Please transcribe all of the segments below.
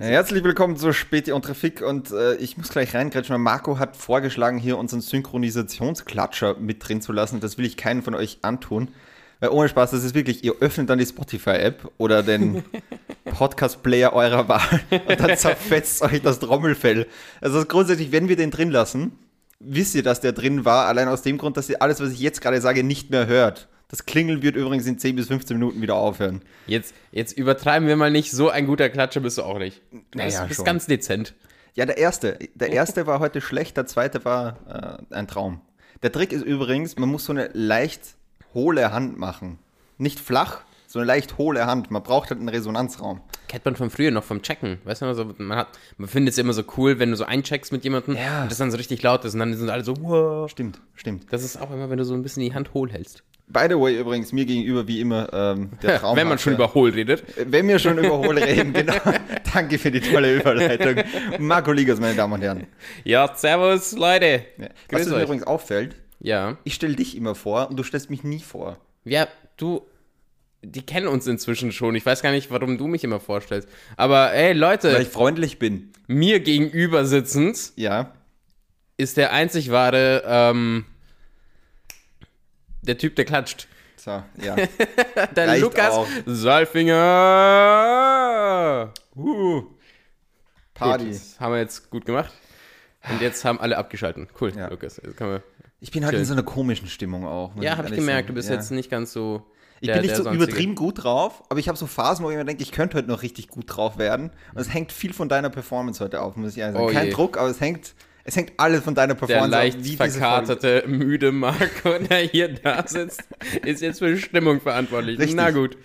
Herzlich willkommen zu Späti und Trafik und äh, ich muss gleich reingrätschen, weil Marco hat vorgeschlagen, hier unseren Synchronisationsklatscher mit drin zu lassen. Das will ich keinen von euch antun. Weil ohne Spaß, das ist wirklich, ihr öffnet dann die Spotify-App oder den Podcast-Player eurer Wahl und dann zerfetzt euch das Trommelfell. Also grundsätzlich, wenn wir den drin lassen, wisst ihr, dass der drin war, allein aus dem Grund, dass ihr alles, was ich jetzt gerade sage, nicht mehr hört. Das Klingeln wird übrigens in 10 bis 15 Minuten wieder aufhören. Jetzt, jetzt übertreiben wir mal nicht, so ein guter Klatscher bist du auch nicht. Du Naja, bist, bist schon. ganz dezent. Ja, der erste. Der erste war heute schlecht, der zweite war äh, ein Traum. Der Trick ist übrigens, man muss so eine leicht hohle Hand machen. Nicht flach, so eine leicht hohle Hand. Man braucht halt einen Resonanzraum. Kennt man von früher noch vom Checken. Weißt du, noch, so, man, hat, man findet es immer so cool, wenn du so eincheckst mit jemandem Ja. und das dann so richtig laut ist und dann sind alle so, wow. Stimmt, stimmt. Das ist auch immer, wenn du so ein bisschen die Hand hohl hältst. By the way, übrigens, mir gegenüber wie immer ähm, der Traum. wenn man schon über hohl redet. Wenn wir schon über hohl reden, genau. Danke für die tolle Überleitung. Marco Ligas, meine Damen und Herren. Ja, servus, Leute. Ja. Was mir übrigens auffällt, Ja. ich stelle dich immer vor und du stellst mich nie vor. Ja, du, die kennen uns inzwischen schon. Ich weiß gar nicht, warum du mich immer vorstellst. Aber ey, Leute, Weil ich freundlich bin. mir gegenüber sitzend Ja. ist der einzig wahre, ähm, der Typ, der klatscht. So, ja. Der Reicht Lukas auch. Salfinger. Uh. Party. Gut, haben wir jetzt gut gemacht. Und jetzt haben alle abgeschalten. Cool, Ja. Lukas. Ich bin halt in so einer komischen Stimmung auch. ja, habe ich gemerkt. sagen. Du bist ja. jetzt nicht ganz so. Ich der- bin nicht so sonstige. übertrieben gut drauf, aber ich habe so Phasen, wo ich mir denke, ich könnte heute noch richtig gut drauf werden. Und es hängt viel von deiner Performance heute auf, muss ich ehrlich sagen. Oh Kein je. Druck, aber es hängt, es hängt alles von deiner Der Performance leicht wie diese Folge- verkaterte, müde Marco, der hier da sitzt, ist jetzt für Stimmung verantwortlich. Richtig. Na gut.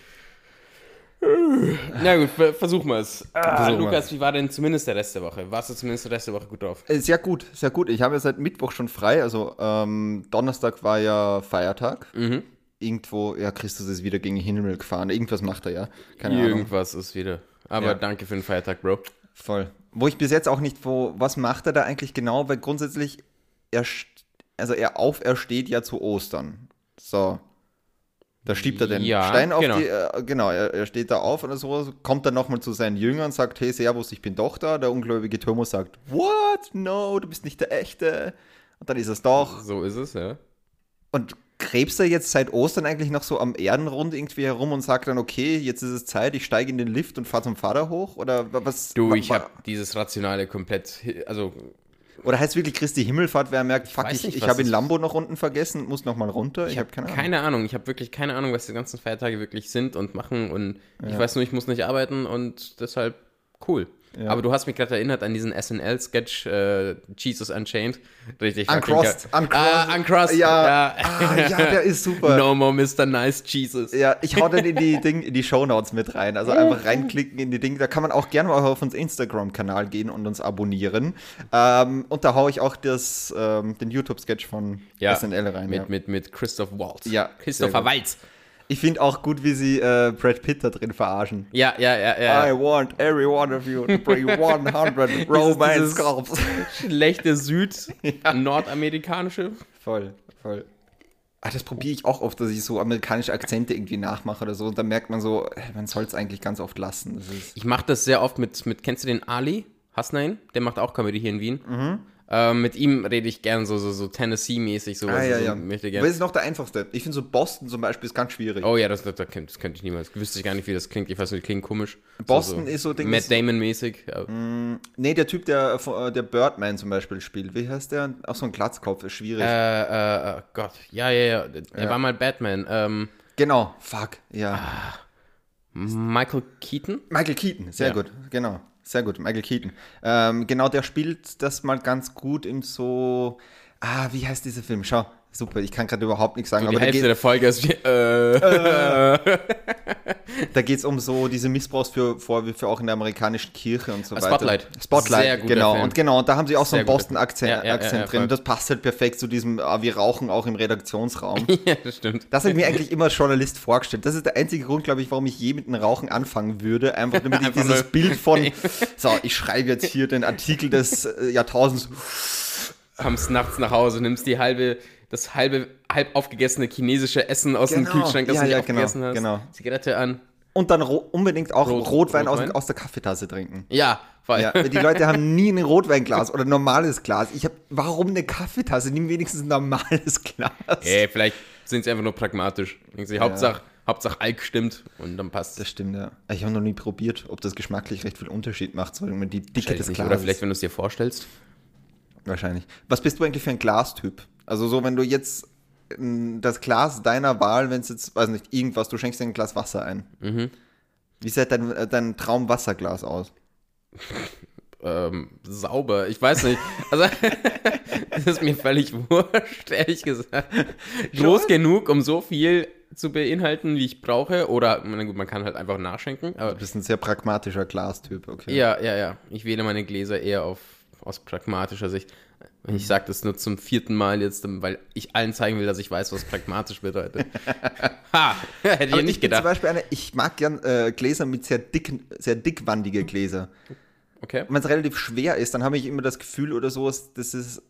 Na gut, ver- versuchen wir es. Ah, Lukas, wie war denn zumindest der Rest der Woche? Warst du zumindest der Rest der Woche gut drauf? Äh, Sehr gut, sehr gut. Ich habe ja seit Mittwoch schon frei. Also ähm, Donnerstag war ja Feiertag. Mhm. Irgendwo, ja, Christus ist wieder gegen den Himmel gefahren. Irgendwas macht er ja. Keine Ahnung. Irgendwas ist wieder. Aber Ja. danke für den Feiertag, Bro. Voll. Wo ich bis jetzt auch nicht, wo, was macht er da eigentlich genau? Weil grundsätzlich, er, also er aufersteht ja zu Ostern. So. Da schiebt er den Ja, Stein auf genau. die, äh, genau, er, er steht da auf oder so, kommt dann nochmal zu seinen Jüngern, sagt, hey, servus, ich bin doch da. Der ungläubige Thomas sagt, what? No, du bist nicht der Echte. Und dann ist es doch. So ist es, ja. Und krebst er jetzt seit Ostern eigentlich noch so am Erdenrund irgendwie herum und sagt dann, okay, jetzt ist es Zeit, ich steige in den Lift und fahre zum Vater hoch? Oder wa- was? Du, ich habe dieses Rationale komplett, also Oder heißt wirklich Christi Himmelfahrt, wer merkt, fuck, ich, nicht, ich was habe in Lambo noch unten vergessen muss nochmal runter? Ich, ich habe keine, keine, Ahnung. Ahnung. Ich habe wirklich keine Ahnung, was die ganzen Feiertage wirklich sind und machen und ich weiß nur, ich muss nicht arbeiten und deshalb cool. Ja. Aber du hast mich gerade erinnert an diesen SNL-Sketch äh, Jesus Unchained. Richtig. Uncrossed, geil. uncrossed. Ah, uncrossed. Ja. ja. Ah, ja, der ist super. No more Mr. Nice Jesus. Ja, ich hau den in die Ding, in die Shownotes mit rein. Also einfach reinklicken in die Dinge. Da kann man auch gerne mal auf uns Instagram-Kanal gehen und uns abonnieren. Ähm, und da hau ich auch das, ähm, den YouTube-Sketch von Ja, SNL rein. Mit, ja. mit, mit Christoph Waltz. Ja, Christopher. Waltz. Ich finde auch gut, wie sie äh, Brad Pitt da drin verarschen. Ja, ja, ja, ja. I want every one of you to bring 100 Romance Corps. Schlechte Süd-Nordamerikanische. Voll, voll. Ah, das probiere ich auch oft, dass ich so amerikanische Akzente irgendwie nachmache oder so. Und dann merkt man so, äh, man soll es eigentlich ganz oft lassen. Ich mache das sehr oft mit, mit, kennst du den Ali Hasnain? Der macht auch Comedy hier in Wien. Mhm. Ähm, mit ihm rede ich gern so, so, so Tennessee-mäßig, so, ah, ja, so ja. möchte Aber gern. das ist noch der einfachste. Ich finde so Boston zum Beispiel ist ganz schwierig. Oh ja, das, das, das, könnte, ich niemals. Wüsste ich gar nicht, wie das klingt. Ich weiß nicht, klingt komisch. Boston ist so Ding- Matt Damon-mäßig. Ja. Nee, der Typ, der, äh, der Birdman zum Beispiel spielt. Wie heißt der? Auch so ein Glatzkopf, ist schwierig. Äh, äh, äh, Gott. Ja, ja, ja. Der der war mal Batman. Ähm, genau, fuck, ja. Michael Keaton? Michael Keaton, sehr Ja. gut, genau. Sehr gut, Michael Keaton. Ähm, genau, der spielt das mal ganz gut in so. Ah, wie heißt dieser Film? Schau, super, ich kann gerade überhaupt nichts sagen, Die aber da Hälfte geht der Folge ist wie, äh, da geht's um so diese Missbrauchsvorwürfe auch in der amerikanischen Kirche und so weiter. Spotlight. Spotlight, genau. Film. Und genau, und da haben sie auch so einen Boston-Akzent. Ja, ja, ja, drin. Das passt halt perfekt zu diesem, ah, wir rauchen auch im Redaktionsraum. ja, das stimmt. Das habe ich mir eigentlich immer als Journalist vorgestellt. Das ist der einzige Grund, glaube ich, warum ich je mit dem Rauchen anfangen würde. Einfach damit ich dieses Bild von, so, ich schreibe jetzt hier den Artikel des äh, Jahrtausends. kommst nachts nach Hause, nimmst die halbe, das halbe, halb aufgegessene chinesische Essen aus dem Genau. Kühlschrank, das Ja, du nicht ja, genau, aufgegessen hast. genau. Zigarette an. Und dann unbedingt auch Rot- Rotwein, Rotwein? Aus, aus der Kaffeetasse trinken. Ja, voll. Ja, die Leute haben nie ein Rotweinglas oder ein normales Glas. Ich habe, warum eine Kaffeetasse? Nimm wenigstens ein normales Glas. Ey, vielleicht sind sie einfach nur pragmatisch. Denken sie, Hauptsache, Hauptsache Alk stimmt und dann passt Das stimmt, ja. Ich habe noch nie probiert, ob das geschmacklich recht viel Unterschied macht, so immer die Dicke des. Glases. Oder vielleicht, wenn du es dir vorstellst. Wahrscheinlich. Was bist du eigentlich für ein Glastyp? Also so, wenn du jetzt mm, das Glas deiner Wahl, wenn es jetzt, weiß nicht, irgendwas, du schenkst dir ein Glas Wasser ein. Mhm. Wie sieht dein, äh, dein Traumwasserglas aus? Ähm, sauber, ich weiß nicht. Also, das ist mir völlig wurscht, ehrlich gesagt. Groß genug, um so viel zu beinhalten, wie ich brauche. Oder, na gut, man kann halt einfach nachschenken. Aber Du bist ein sehr pragmatischer Glastyp, okay. Ja, ja, ja. Ich wähle meine Gläser eher auf, aus pragmatischer Sicht. Mhm. Ich sage das nur zum vierten Mal jetzt, weil ich allen zeigen will, dass ich weiß, was pragmatisch bedeutet. ha! Hätte ich ja nicht gedacht. Zum Beispiel eine, ich mag gern äh, Gläser mit sehr dicken, sehr dickwandige Gläser. Okay. Wenn es relativ schwer ist, dann habe ich immer das Gefühl oder so, das ist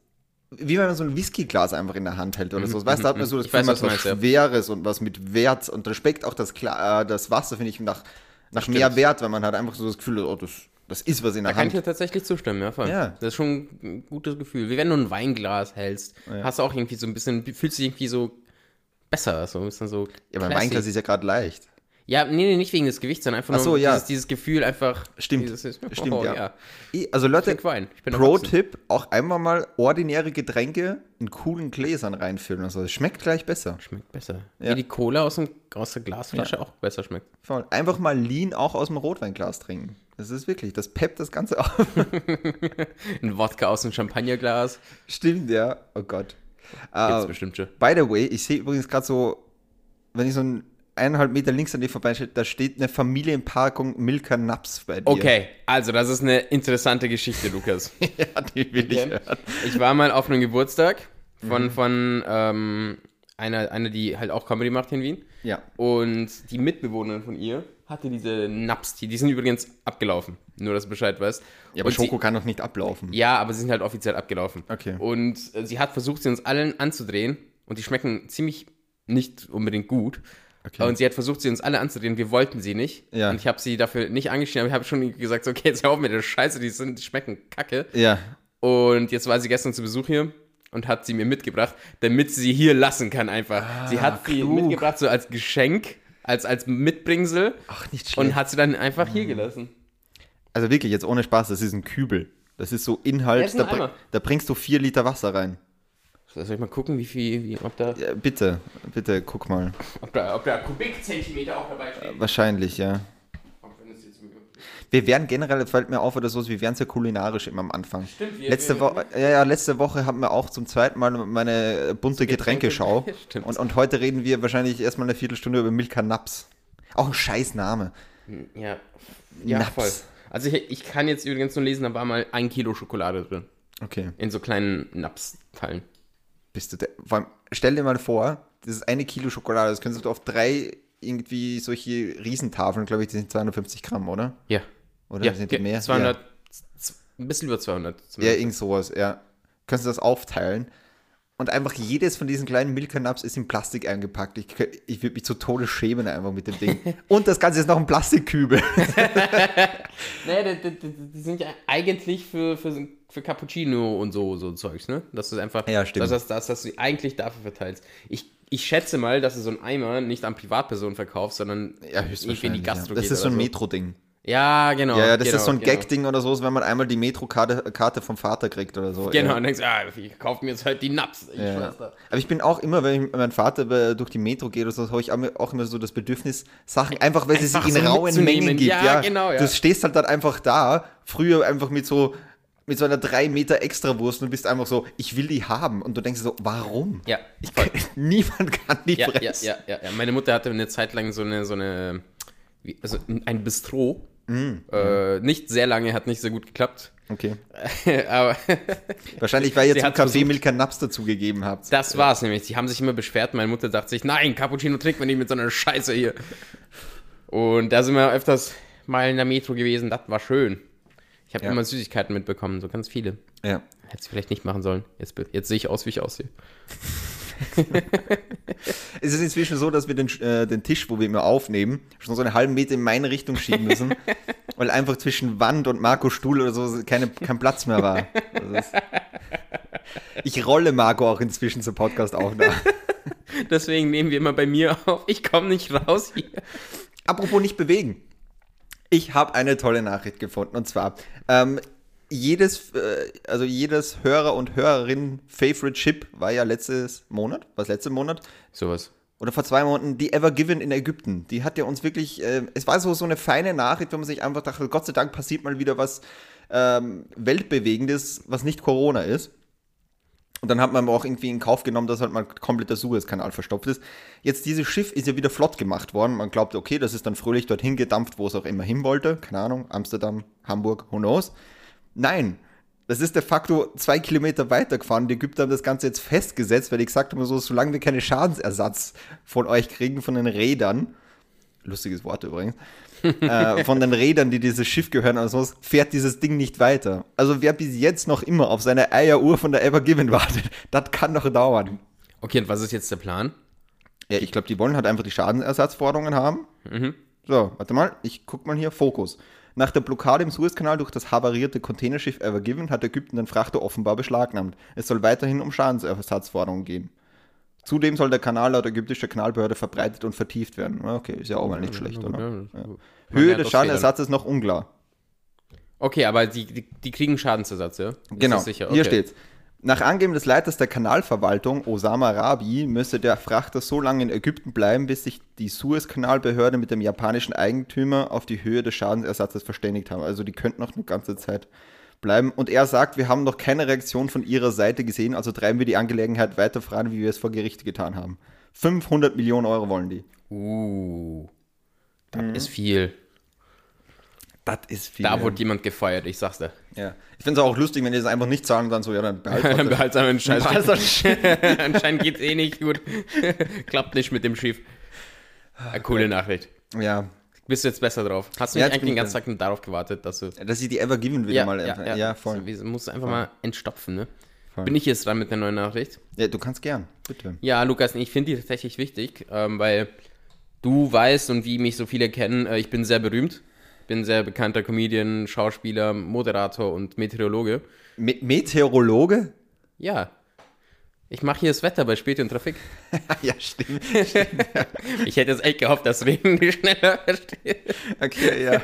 wie wenn man so ein Whiskyglas einfach in der Hand hält oder so. Weißt du, da hat man so das Mhm, weiß, Gefühl, was was. Schweres und was mit Wert und Respekt auch das, Kla äh, das Wasser, finde ich, nach, nach Stimmt. mehr Wert, weil man hat einfach so das Gefühl, oh, das, das ist was in Da der kann ich Hand. dir tatsächlich zustimmen, ja, voll. Ja. Das ist schon ein gutes Gefühl. Wie wenn du ein Weinglas hältst, hast du auch irgendwie so ein bisschen, fühlst dich irgendwie so besser, so ein bisschen so. Ja, mein. Weinglas ist ja gerade leicht. Ja, nee, nee, nicht wegen des Gewichts, sondern einfach Ach nur so, ja. dieses, dieses Gefühl einfach. Stimmt. Dieses, ist- Stimmt, oh, ja. Ich- Also Leute. Pro-Tipp, auch einmal mal ordinäre Getränke in coolen Gläsern reinfüllen. Also es schmeckt gleich besser. Schmeckt besser. Ja. Wie die Cola aus, dem, aus der Glasflasche auch besser schmeckt. Voll. Einfach mal Lean auch aus dem Rotweinglas trinken. Das ist wirklich, das peppt das Ganze auf. Ein Wodka aus dem Champagnerglas. Stimmt, ja. Oh Gott. Gibt's Äh, bestimmt schon. By the way, ich sehe übrigens gerade so, wenn ich so ein eineinhalb Meter links an dir vorbeistehe, da steht eine Familienpackung Milka Naps bei dir. Okay, also das ist eine interessante Geschichte, Lukas. ja, die will ich Okay. hören. Ich war mal auf einem Geburtstag Mhm. von, von ähm, einer, einer, die halt auch Comedy macht hier in Wien. Ja. Und die Mitbewohnerin von ihr hatte diese Naps, die, die sind übrigens abgelaufen. Nur, dass du Bescheid weißt. Ja, aber Und sie- Schoko kann doch nicht ablaufen. Ja, aber sie sind halt offiziell abgelaufen. Okay. Und äh, sie hat versucht, sie uns allen anzudrehen. Und die schmecken ziemlich nicht unbedingt gut. Okay. Und sie hat versucht, sie uns alle anzudrehen. Wir wollten sie nicht. Ja. Und ich habe sie dafür nicht angeschrieben, aber ich habe schon gesagt, so, okay, jetzt hör auf mit der Scheiße, die, sind, die schmecken kacke. Ja. Und jetzt war sie gestern zu Besuch hier und hat sie mir mitgebracht, damit sie sie hier lassen kann einfach. sie hat sie klug. mitgebracht so als Geschenk, als, als Mitbringsel Ach, nicht schlecht. und hat sie dann einfach hier gelassen. also wirklich, jetzt ohne Spaß, das ist ein Kübel. Das ist so Ja, Inhalt, ist da, Eimer. da bringst du vier Liter Wasser rein. Soll ich mal gucken, wie viel, wie, ob, da, Ja, bitte, bitte, guck mal. ob, da, ob da Kubikzentimeter auch dabei steht? Wahrscheinlich, ja. Wir werden generell, fällt mir auf oder so, wir werden sehr kulinarisch immer am Anfang. Stimmt, wir- letzte, wir- Woche, ja, ja, letzte Woche haben wir auch zum zweiten Mal meine bunte Getränke- Getränkeschau. Stimmt. Und, und heute reden wir wahrscheinlich erstmal eine Viertelstunde über Milka Naps. Auch ein scheiß Name. Ja, ja Naps. voll. Also ich, ich kann jetzt übrigens nur lesen, da war mal ein Kilo Schokolade drin. Okay. In so kleinen Naps-Teilen. Bist du der, vor allem, stell dir mal vor, das ist eine Kilo Schokolade, das könntest du auf drei irgendwie solche Riesentafeln, glaube ich, die sind 250 Gramm, oder? Ja. Oder ja, sind die mehr? 200, z- ein bisschen über 200. Ja, ja irgend sowas, ja. Kannst du das aufteilen. Und einfach jedes von diesen kleinen Milka Nups ist in Plastik eingepackt. Ich, ich würde mich zu Tode schämen einfach mit dem Ding. Und das Ganze ist noch ein Plastikkübel. Naja, die, die, die, die sind ja eigentlich für, für, für Cappuccino und so, so Zeugs, ne? Dass du es einfach, Ja, stimmt. Dass, dass, dass, du eigentlich dafür verteilst. Ich, ich schätze mal, dass du so einen Eimer nicht an Privatpersonen verkaufst, sondern irgendwie in die Gastro ja. Das ist so ein Metro-Ding. Ja, genau. Ja, ja, das genau, ist so ein genau. Gag-Ding oder so, ist, wenn man einmal die Metro-Karte Karte vom Vater kriegt oder so. Genau, Ja. und denkst, ah, ich kaufe mir jetzt halt die Naps. Ich Ja. da. Aber ich bin auch immer, wenn ich mit meinem Vater durch die Metro gehe oder so, habe ich auch immer so das Bedürfnis, Sachen einfach, weil sie Einfach sich in so rauen mitzunehmen. Mengen gibt. Ja, genau, ja. Du stehst halt dann einfach da, früher einfach mit so mit so einer 3 Meter Extrawurst und bist einfach so, ich will die haben. Und du denkst so, warum? Ja, Ich kann, niemand kann die ja, ja, fressen. ja, ja, ja. Meine Mutter hatte eine Zeit lang so eine, so eine, also ein Bistro. Mm, äh, nicht sehr lange, hat nicht so gut geklappt. Okay. Aber Wahrscheinlich, weil ihr zum Kaffee Milka Naps dazugegeben habt. das war's nämlich. Die haben sich immer beschwert. Meine Mutter dachte sich, nein, Cappuccino trinkt man nicht mit so einer Scheiße hier. Und da sind wir öfters mal in der Metro gewesen. Das war schön. Ich habe Ja. immer Süßigkeiten mitbekommen, so ganz viele. Ja. Hätte es vielleicht nicht machen sollen. Jetzt, jetzt sehe ich aus, wie ich aussehe. es ist inzwischen so, dass wir den, äh, den Tisch, wo wir immer aufnehmen, schon so einen halben Meter in meine Richtung schieben müssen, weil einfach zwischen Wand und Marco Stuhl oder so keine, kein Platz mehr war. Ist, ich rolle Marco auch inzwischen zur Podcast-Aufnahme. Deswegen nehmen wir immer bei mir auf. Ich komme nicht raus hier. Apropos nicht bewegen. Ich habe eine tolle Nachricht gefunden und zwar ähm, jedes, äh, also jedes Hörer und Hörerin Favorite Chip war ja letztes Monat, was letzte Monat? Sowas. Oder vor zwei Monaten, die Ever Given in Ägypten. Die hat ja uns wirklich, äh, es war so, so eine feine Nachricht, wo man sich einfach dachte, Gott sei Dank passiert mal wieder was ähm, Weltbewegendes, was nicht Corona ist. Und dann hat man auch irgendwie in Kauf genommen, dass halt mal komplett der Suezkanal verstopft ist. Jetzt dieses Schiff ist ja wieder flott gemacht worden. Man glaubt, okay, das ist dann fröhlich dorthin gedampft, wo es auch immer hin wollte. Keine Ahnung, Amsterdam, Hamburg, who knows. Nein, das ist de facto zwei Kilometer weiter gefahren. Die Ägypter haben das Ganze jetzt festgesetzt, weil ich gesagt habe, so, solange wir keinen Schadensersatz von euch kriegen, von den Rädern, lustiges Wort übrigens, äh, von den Rädern, die dieses Schiff gehören oder sowas, fährt dieses Ding nicht weiter. Also wer bis jetzt noch immer auf seine Eieruhr von der Ever Given wartet, das kann noch dauern. Okay, und was ist jetzt der Plan? Ja, ich glaube, die wollen halt einfach die Schadensersatzforderungen haben. Mhm. So, warte mal, ich guck mal hier, Fokus. Nach der Blockade im Suezkanal durch das havarierte Containerschiff Ever Given hat Ägypten den Frachter offenbar beschlagnahmt. Es soll weiterhin um Schadensersatzforderungen gehen. Zudem soll der Kanal laut ägyptischer Kanalbehörde verbreitet und vertieft werden. Okay, ist ja auch mal nicht schlecht, oder? Ja. Höhe des Schadensersatzes noch unklar. Okay, aber die, die, die kriegen Schadensersatz, ja? Ist genau, okay. hier steht's. Nach Angeben des Leiters der Kanalverwaltung, Osama Rabi, müsse der Frachter so lange in Ägypten bleiben, bis sich die Suezkanalbehörde mit dem japanischen Eigentümer auf die Höhe des Schadensersatzes verständigt haben. Also die könnten noch eine ganze Zeit bleiben. Und er sagt, wir haben noch keine Reaktion von ihrer Seite gesehen, also treiben wir die Angelegenheit weiter voran, wie wir es vor Gericht getan haben. 500 Millionen Euro wollen die. Uh, das mhm. ist viel. Das ist viel. Da wurde jemand gefeuert, ich sag's dir. Ja. Ich finde es auch lustig, wenn die das einfach nicht und dann so, ja, dann behalten Dann behalten wir den Scheiß. Anscheinend geht's eh nicht gut. Klappt nicht mit dem Schiff. Eine coole Nachricht. Ja. Bist du jetzt besser drauf? Hast du ja, nicht eigentlich den ganzen Tag nur darauf gewartet, dass du. Dass ich die Ever Given wieder ja, mal. Ja, ja, ja voll. Also, musst du einfach voll. mal entstopfen, ne? Voll. Bin ich jetzt dran mit der neuen Nachricht? Ja, du kannst gern, bitte. Ja, Lukas, ich finde die tatsächlich wichtig, ähm, weil du weißt und wie mich so viele kennen, äh, ich bin sehr berühmt bin sehr bekannter Comedian, Schauspieler, Moderator und Meteorologe. Me Meteorologe? Ja. Ich mache hier das Wetter bei Späti und Trafik. ja, stimmt. stimmt ich hätte jetzt echt gehofft, dass Regen die schneller versteht. Okay, ja.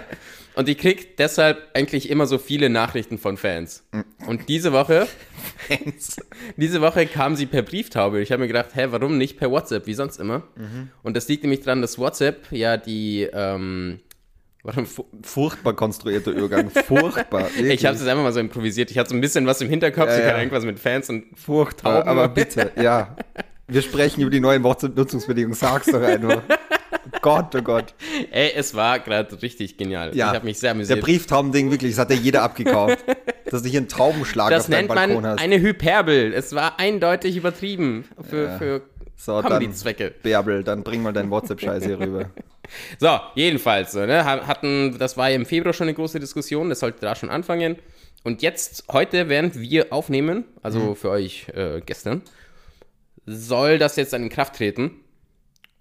Und ich krieg deshalb eigentlich immer so viele Nachrichten von Fans. Und diese Woche, Fans. diese Woche kam sie per Brieftaube. Ich habe mir gedacht, hä, warum nicht per WhatsApp, wie sonst immer? Mhm. Und das liegt nämlich daran, dass WhatsApp ja die ähm, war ein furchtbar konstruierter Übergang. Furchtbar. Ich habe es einfach mal so improvisiert. Ich hatte so ein bisschen was im Hinterkopf, ja, so ja. irgendwas mit Fans und Furchtbar, aber bitte, ja. Wir sprechen über die neuen WhatsApp-Nutzungsbedingungen. Sag's doch einfach. Gott, oh Gott. Ey, es war gerade richtig genial. Ja, ich habe mich sehr amüsiert. Der Brieftauben-Ding, wirklich, das hat ja jeder abgekauft. dass du hier einen Taubenschlag das auf deinem Balkon hast. Das nennt man eine Hyperbel. Es war eindeutig übertrieben für, ja. für so, Comedy-Zwecke. Bärbel, dann bring mal deinen WhatsApp-Scheiß hier rüber. So, jedenfalls, ne, hatten, das war ja im Februar schon eine große Diskussion, das sollte da schon anfangen. Und jetzt, heute, während wir aufnehmen, also mhm. für euch äh, gestern, soll das jetzt dann in Kraft treten.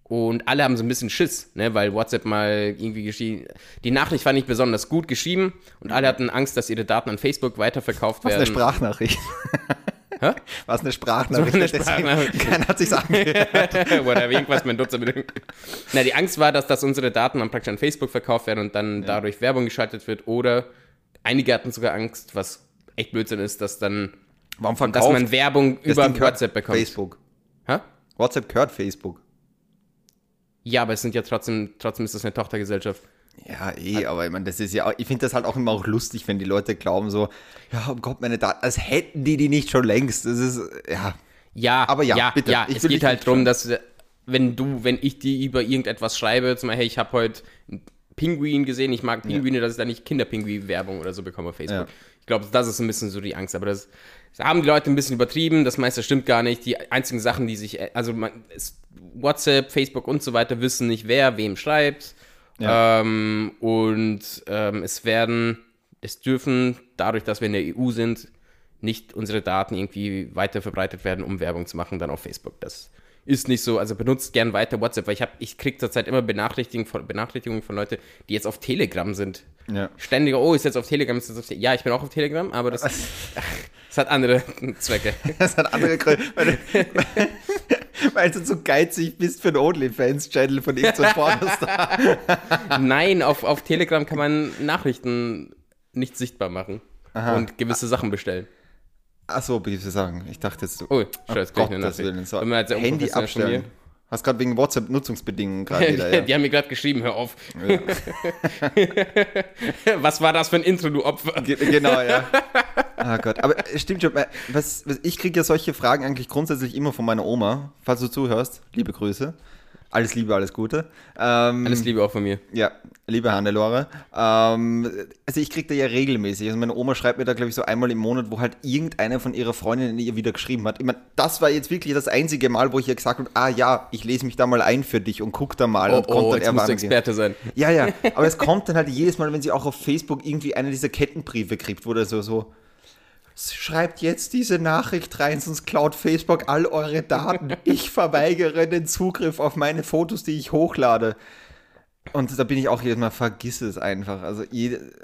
Und alle haben so ein bisschen Schiss, ne, weil WhatsApp mal irgendwie geschrieben. Die Nachricht war nicht besonders gut geschrieben und alle hatten Angst, dass ihre Daten an Facebook weiterverkauft Was werden. Eine Sprachnachricht. Hä? War es eine Sprachnachricht? So eine Sprachnachricht. Keiner hat sich's angehört. Oder irgendwas mit Nutzer Na, die Angst war, dass, dass unsere Daten dann praktisch an Facebook verkauft werden und dann ja. dadurch Werbung geschaltet wird. Oder einige hatten sogar Angst, was echt Blödsinn ist, dass dann Warum verkauft? dass man Werbung das über Ding WhatsApp bekommt. Facebook. Hä? WhatsApp gehört Facebook. Ja, aber es sind ja trotzdem, trotzdem ist das eine Tochtergesellschaft. Ja, eh, aber ich meine, das ist ja, ich finde das halt auch immer auch lustig, wenn die Leute glauben so, ja, oh Gott, meine Daten, als hätten die die nicht schon längst. Das ist, ja. Ja, aber ja, ja bitte. Ja, es geht halt darum, dass, wenn du, wenn ich dir über irgendetwas schreibe, zum Beispiel, hey, ich habe heute einen Pinguin gesehen, ich mag Pinguine, ja. dass ich da nicht Kinderpinguin-Werbung oder so bekomme auf Facebook. Ja. Ich glaube, das ist ein bisschen so die Angst, aber das, das, haben die Leute ein bisschen übertrieben, das meiste stimmt gar nicht. Die einzigen Sachen, die sich, also man, WhatsApp, Facebook und so weiter wissen nicht, wer wem schreibt ja. Ähm, und ähm, es werden, es dürfen, dadurch, dass wir in der EU sind, nicht unsere Daten irgendwie weiter verbreitet werden, um Werbung zu machen, dann auf Facebook. Das ist nicht so, also benutzt gern weiter WhatsApp, weil ich habe, ich kriege zurzeit immer Benachrichtigungen von, Benachrichtigungen von Leuten, die jetzt auf Telegram sind. Ja. Ständig, oh, ist jetzt auf Telegram, ist jetzt auf Telegram. Ja, ich bin auch auf Telegram, aber das, ach, das hat andere Zwecke. Das hat andere Gründe. Weil, weil du so geizig bist für einen OnlyFans-Channel von irgendeinem Pornostar. Nein, auf, auf Telegram kann man Nachrichten nicht sichtbar machen Aha. und gewisse Sachen bestellen. Achso, gewisse Sachen. Ich dachte jetzt so. Oh, scheiße, oh, Gott, das Willen. So. Handy abstellen. Hast gerade wegen WhatsApp-Nutzungsbedingungen gerade wieder, ja. Die haben mir gerade geschrieben, hör auf. Ja. was war das für ein Intro, du Opfer? Ge genau, ja. Ah oh Gott, aber stimmt schon. Was, was, ich kriege ja solche Fragen eigentlich grundsätzlich immer von meiner Oma. Falls du zuhörst, liebe Grüße. Alles Liebe, alles Gute. Ähm, alles Liebe auch von mir. Ja, liebe Hannelore. Ähm, also ich kriege da ja regelmäßig. Also meine Oma schreibt mir da, glaube ich, so einmal im Monat, wo halt irgendeiner von ihrer Freundinnen ihr wieder geschrieben hat. Ich meine, das war jetzt wirklich das einzige Mal, wo ich ihr gesagt habe, ah ja, ich lese mich da mal ein für dich und guck da mal. Oh, und oh, dann du Experte sein. Ja, ja. Aber es kommt dann halt jedes Mal, wenn sie auch auf Facebook irgendwie eine dieser Kettenbriefe kriegt, wo da so, so schreibt jetzt diese Nachricht rein, sonst klaut Facebook all eure Daten. Ich verweigere den Zugriff auf meine Fotos, die ich hochlade. Und da bin ich auch jedes Mal, vergiss es einfach. Also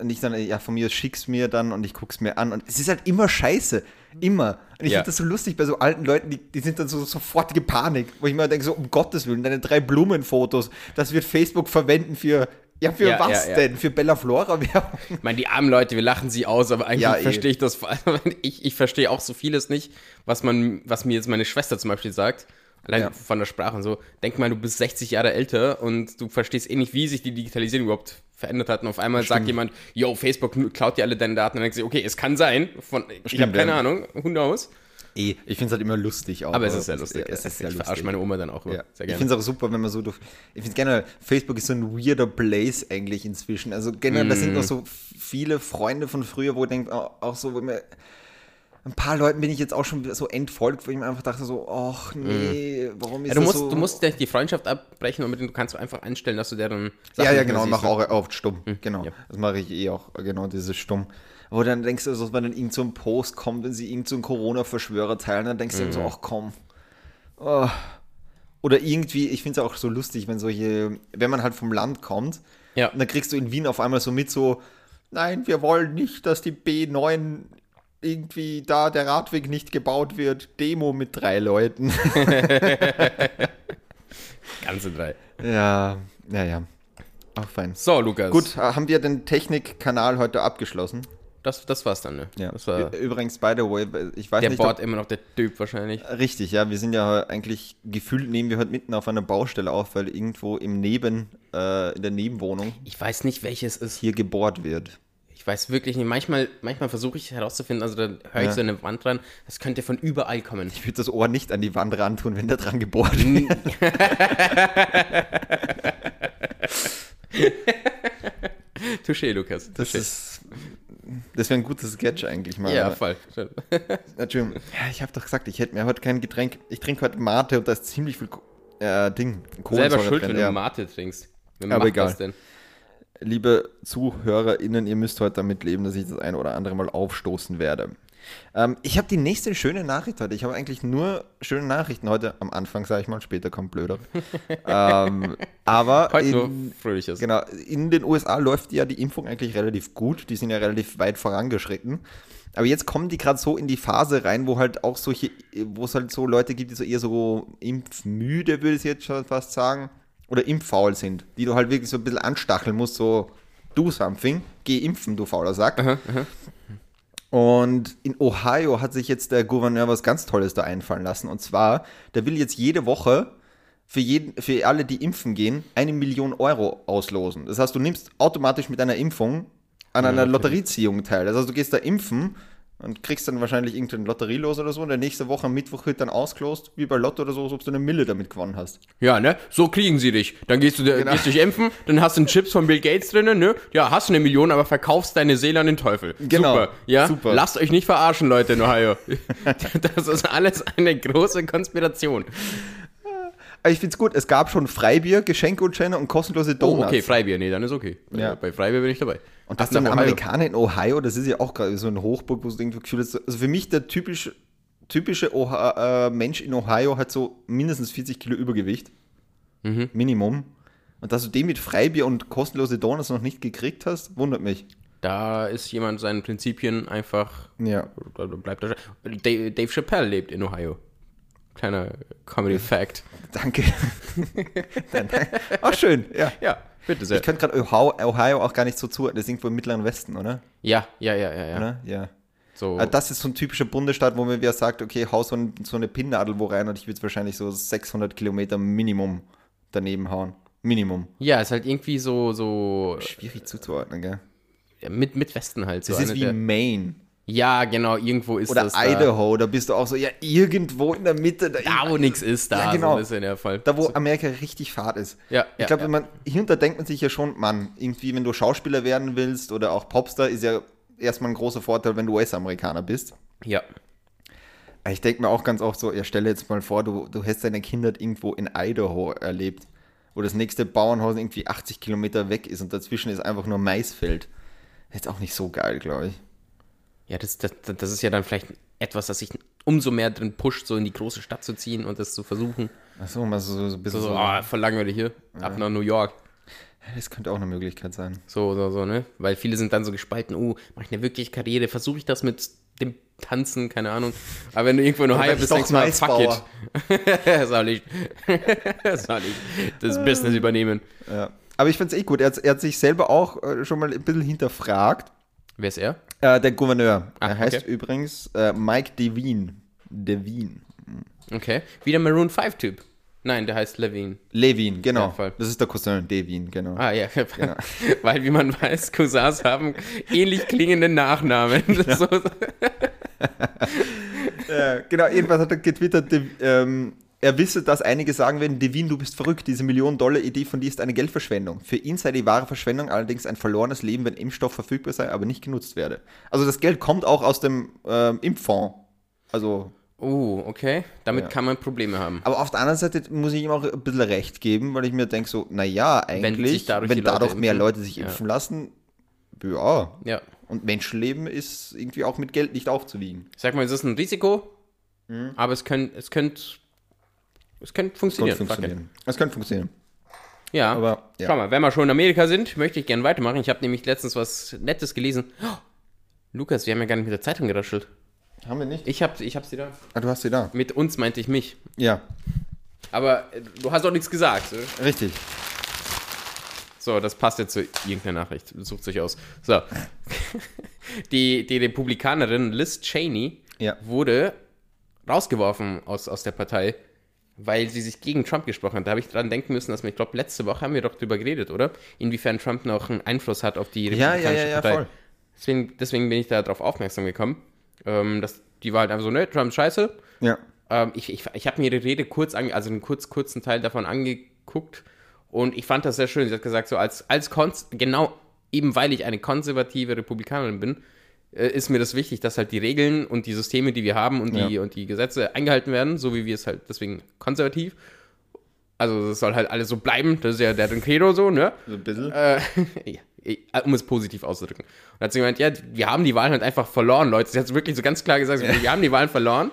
nicht dann, ja, von mir schick's mir dann und ich guck's mir an. Und es ist halt immer scheiße. Immer. Und ich ja. finde das so lustig bei so alten Leuten, die, die sind dann so sofortige Panik, wo ich mir denke, so um Gottes Willen, deine drei Blumenfotos, das wird Facebook verwenden für ja, für ja, was ja, ja. denn? Für Bella Flora Werbung? Ich meine, die armen Leute, wir lachen sie aus, aber eigentlich eh. verstehe ich das. Ich, ich verstehe auch so vieles nicht, was man, was mir jetzt meine Schwester zum Beispiel sagt. Allein von der Sprache und so. Denk mal, du bist 60 Jahre älter und du verstehst eh nicht, wie sich die Digitalisierung überhaupt verändert hat. Und auf einmal Stimmt. sagt jemand, yo, Facebook klaut dir alle deine Daten. Und dann denkst du, okay, es kann sein. Von, ich habe keine Ahnung, who knows? Eh, ich finde es halt immer lustig auch. Aber es ist sehr lustig. Es ist sehr ich verarsche meine Oma dann auch ja. sehr gerne. Ich finde es auch super, wenn man so durch. Ich finde generell, Facebook ist so ein weirder Place eigentlich inzwischen. Also generell, mm. da sind noch so viele Freunde von früher, wo ich denke, auch so, wo mir ein paar Leuten bin ich jetzt auch schon so entfolgt, wo ich mir einfach dachte so, ach nee, mm. warum ist ja, du das musst, so? Du musst die Freundschaft abbrechen und mit denen du kannst du einfach einstellen, dass du deren Sachen Ja, ja, genau, mache auch oft stumm. Mhm. Genau, ja. das mache ich eh auch, genau, dieses stumm. Wo dann denkst du, dass wenn dann irgend so ein Post kommt, wenn sie irgend so einen Corona-Verschwörer teilen, dann denkst mhm. du so, ach komm. Oh. Oder irgendwie, ich finde es auch so lustig, wenn solche, wenn man halt vom Land kommt, ja. dann kriegst du in Wien auf einmal so mit so, nein, wir wollen nicht, dass die B9 irgendwie da der Radweg nicht gebaut wird. Demo mit drei Leuten. Ganze drei. Ja, naja. Auch fein. So, Lukas. Gut, haben wir den Technikkanal heute abgeschlossen? Das, das war's dann, ne? Ja. Das war Übrigens, by the way, ich weiß der nicht. Der bohrt immer noch der Typ wahrscheinlich. Richtig, ja. Wir sind ja eigentlich gefühlt, nehmen wir heute mitten auf einer Baustelle auf, weil irgendwo im Neben, äh, in der Nebenwohnung. Ich weiß nicht, welches ist. Hier gebohrt wird. Ich weiß wirklich nicht. Manchmal, manchmal versuche ich herauszufinden, also da höre ich ja. so eine Wand dran, das könnte von überall kommen. Ich würde das Ohr nicht an die Wand ran tun, wenn da dran gebohrt wird. Touché, Lukas. Touché. Das ist das wäre ein gutes Sketch eigentlich mal. Ja, voll. Entschuldigung. Ja, ich habe doch gesagt, ich hätte mir heute kein Getränk. Ich trinke heute Mate und da ist ziemlich viel äh, Ding. Selber schuld, drin, wenn ja. du Mate trinkst. Wer Aber egal. Liebe ZuhörerInnen, ihr müsst heute damit leben, dass ich das eine oder andere Mal aufstoßen werde. Ähm, ich habe die nächste schöne Nachricht heute. Ich habe eigentlich nur schöne Nachrichten heute am Anfang, sage ich mal, später kommt blöder. ähm, aber heute in, nur fröhliches. Genau, in den USA läuft ja die Impfung eigentlich relativ gut. Die sind ja relativ weit vorangeschritten. Aber jetzt kommen die gerade so in die Phase rein, wo halt auch solche, wo es halt so Leute gibt, die so eher so impfmüde, würde ich jetzt schon fast sagen, oder impffaul sind, die du halt wirklich so ein bisschen anstacheln musst, so do something, geh impfen, du fauler Sack. Aha, aha. Und in Ohio hat sich jetzt der Gouverneur was ganz Tolles da einfallen lassen. Und zwar, der will jetzt jede Woche für, jeden, für alle, die impfen gehen, eine Million Euro auslosen. Das heißt, du nimmst automatisch mit einer Impfung an einer Lotterieziehung teil. Das heißt, du gehst da impfen und kriegst dann wahrscheinlich irgendein Lotterie los oder so. Und der nächste Woche am Mittwoch wird dann ausgelost, wie bei Lotto oder so, als ob du eine Mille damit gewonnen hast. Ja, ne? So kriegen sie dich. Dann gehst du genau. gehst dich impfen, dann hast du einen Chips von Bill Gates drinnen, ne? Ja, hast du eine Million, aber verkaufst deine Seele an den Teufel. Genau. Super. Ja? Super. Lasst euch nicht verarschen, Leute in Ohio. das ist alles eine große Konspiration. Ich finde es gut, es gab schon Freibier, Geschenkgutscheine und kostenlose Donuts. Oh, okay, Freibier, nee, dann ist okay. Ja. Bei Freibier bin ich dabei. Und das Ohio. Amerikaner in Ohio, das ist ja auch gerade so eine Hochburg, wo es irgendwie gefühlt ist. Also für mich der typische, typische Oha äh, Mensch in Ohio hat so mindestens 40 Kilo Übergewicht. Mhm. Minimum. Und dass du den mit Freibier und kostenlose Donuts noch nicht gekriegt hast, wundert mich. Da ist jemand seinen Prinzipien einfach. Ja. Bleibt Dave Chappelle lebt in Ohio. Kleiner Comedy-Fact. Danke. Ach, schön, ja. Ja, bitte sehr. Ich könnte gerade Ohio, Ohio auch gar nicht so zuordnen. Das ist irgendwo im Mittleren Westen, oder? Ja, ja, ja, ja, ja. Oder? Ja. So. Also das ist so ein typischer Bundesstaat, wo man wieder sagt, okay, hau so, ein, so eine Pinnnadel wo rein und ich würde wahrscheinlich so 600 Kilometer Minimum daneben hauen. Minimum. ja, ist halt irgendwie so, so Schwierig zuzuordnen, gell? ja, mit, mit Westen halt. So Das ist wie Maine ja, genau, irgendwo ist oder das. Da, Idaho. Da bist du auch so, ja, irgendwo in der Mitte. Da, da wo nichts ist, da Ja, genau. so ein bisschen der Fall. da wo Amerika richtig fad ist. Ja, Ich ja, glaube, ja. wenn man, hier und da denkt man sich ja schon, Mann, irgendwie, wenn du Schauspieler werden willst oder auch Popstar, ist ja erstmal ein großer Vorteil, wenn du US-Amerikaner bist. ja. Ich denke mir auch ganz oft so, ja, stelle jetzt mal vor, du, du hättest deine Kindheit irgendwo in Idaho erlebt, wo das nächste Bauernhaus irgendwie 80 Kilometer weg ist und dazwischen ist einfach nur Maisfeld. Jetzt auch nicht so geil, glaube ich. Ja, das, das, das ist ja dann vielleicht etwas, das sich umso mehr drin pusht, so in die große Stadt zu ziehen und das zu versuchen. Achso, mal so, so ein bisschen So, so. so ah, voll langweilig hier, ab nach New York. Das könnte auch eine Möglichkeit sein. So, so, so, ne? Weil viele sind dann so gespalten, oh, mache ich eine wirkliche Karriere, versuche ich das mit dem Tanzen, keine Ahnung. Aber wenn du irgendwo werd ich bist, denkst du mal, fuck it. soll ich, soll ich das Business übernehmen. Ja. Aber ich finde es eh gut. Er hat, er hat sich selber auch äh, schon mal ein bisschen hinterfragt. Wer ist er? Äh, der Gouverneur. Ah, er heißt okay. übrigens äh, Mike Devine. Devine. Okay. Wieder Maroon 5-Typ. Nein, der heißt Levine. Levin, genau. Ja, das ist der Cousin, Devin, genau. Ah ja, weil wie man weiß, Cousins haben ähnlich klingende Nachnamen. So, Ja, genau, jedenfalls hat er getwittert, ähm, er wisse, dass einige sagen werden, Devin, du bist verrückt, diese Million-Dollar-Idee von dir ist eine Geldverschwendung. Für ihn sei die wahre Verschwendung allerdings ein verlorenes Leben, wenn Impfstoff verfügbar sei, aber nicht genutzt werde. Also das Geld kommt auch aus dem ähm, Impffonds. Also, oh, okay. Damit Ja. kann man Probleme haben. aber auf der anderen Seite muss ich ihm auch ein bisschen recht geben, weil ich mir denke so, naja, eigentlich, dadurch wenn die Leute dadurch mehr impfen. Leute sich Ja. impfen lassen, ja. Ja. Und Menschenleben ist irgendwie auch mit Geld nicht aufzuwiegen. Sag mal, es ist ein Risiko, Mhm. aber es könnte, es könnte, es könnte funktionieren. It. funktionieren. Es könnte funktionieren. Ja, Aber, ja. schau mal, wenn wir schon in Amerika sind, möchte ich gerne weitermachen. Ich habe nämlich letztens was Nettes gelesen. Oh, Lukas, wir haben ja gar nicht mit der Zeitung geraschelt. Haben wir nicht? Ich hab, ich hab sie da. Ah, du hast sie da. Mit uns meinte ich mich. Ja, Aber äh, du hast auch nichts gesagt. oder? richtig. So, das passt jetzt zu irgendeiner Nachricht. Sucht sich aus. So. Die, die Republikanerin Liz Cheney Ja. wurde rausgeworfen aus, aus der Partei, weil sie sich gegen Trump gesprochen hat. Da habe ich dran denken müssen, dass wir, ich glaube, letzte Woche haben wir doch drüber geredet, oder? Inwiefern Trump noch einen Einfluss hat auf die Ja, ja, republikanische ja, ja, Partei. voll. Deswegen, deswegen bin ich da drauf aufmerksam gekommen. Ähm, dass, die war halt einfach so, ne, Trump ist scheiße. Ja. Ähm, ich ich, ich habe mir ihre Rede kurz, ange also einen kurz, kurzen Teil davon angeguckt und ich fand das sehr schön. Sie hat gesagt, so als, als Konz genau eben weil ich eine konservative Republikanerin bin, äh, ist mir das wichtig, dass halt die Regeln und die Systeme, die wir haben und die, Ja. und die Gesetze eingehalten werden, so wie wir es halt, deswegen konservativ. Also es soll halt alles so bleiben, das ist ja der Credo so, ne? So ein bisschen. Äh, ja, um es positiv auszudrücken. Und hat sie gemeint, ja, wir haben die Wahlen halt einfach verloren, Leute. Sie hat es wirklich so ganz klar gesagt, wir haben die Wahlen verloren.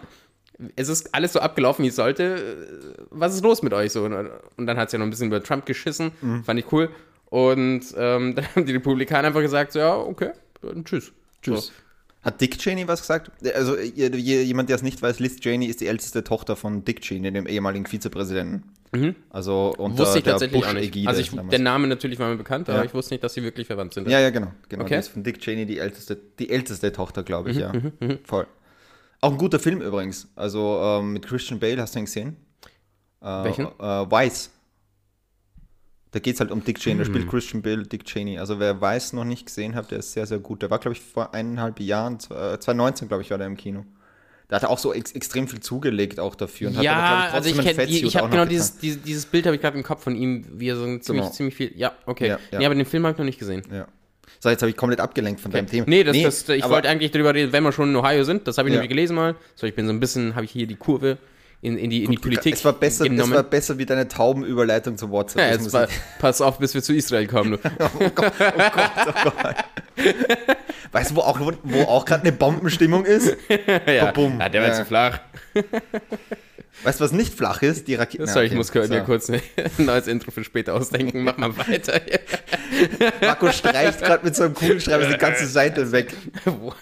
Es ist alles so abgelaufen, wie es sollte. Was ist los mit euch so? Und, dann hat sie ja noch ein bisschen über Trump geschissen, fand ich cool. Und ähm, dann haben die Republikaner einfach gesagt, so, ja, okay, dann tschüss. Tschüss. So. Hat Dick Cheney was gesagt? Also je- je- jemand, der es nicht weiß, Liz Cheney ist die älteste Tochter von Dick Cheney, dem ehemaligen Vizepräsidenten. Also unter Mhm. Wusste ich der tatsächlich auch nicht. Bush-Ägide Also ich, der Name natürlich war mir bekannt, aber Ja. ich wusste nicht, dass sie wirklich verwandt sind. Ja, ja, genau. genau. Okay. Mhm, Die ist von Dick Cheney die älteste, die älteste Tochter, glaube ich, ja. Voll. Auch ein guter Film übrigens. Also ähm, mit Christian Bale, hast du ihn gesehen? Äh, Welchen? Äh, Weiß. Da geht es halt um Dick Cheney. Da spielt Christian Bale Dick Cheney. Also wer Weiß noch nicht gesehen hat, der ist sehr, sehr gut. Der war, glaube ich, vor eineinhalb Jahren, zw- äh, 2019, glaube ich, war der im Kino. Da hat er auch so ex extrem viel zugelegt auch dafür. Und ja, hat aber, glaub also ich, kenn- ich, ich habe genau dieses, dieses, dieses Bild habe ich gerade im Kopf von ihm, wie er so ziemlich, Genau. ziemlich viel. Ja, okay. Ja, ja. Nee, aber den Film habe ich noch nicht gesehen. Ja. So, jetzt habe ich komplett abgelenkt von deinem Thema. Nee, das, das, ich wollte eigentlich darüber reden, wenn wir schon in Ohio sind. Das habe ich Ja. nämlich gelesen mal. So, ich bin so ein bisschen, habe ich hier die Kurve in, in, die, in die Politik Es war besser, es genommen. war besser wie deine Taubenüberleitung zu WhatsApp. ja, jetzt war, pass auf, bis wir zu Israel kommen. oh Gott, oh Gott, oh Gott. Weißt du, wo auch, wo auch gerade eine Bombenstimmung ist? ja, Babum. ja, der war Ja. zu flach. Weißt du, was nicht flach ist? Die Rakete. Sorry, ich muss mir kurz ein neues Intro für später ausdenken. Mach mal weiter. Marco streicht gerade mit so einem Kugelschreiber die ganze Seite weg. Wo,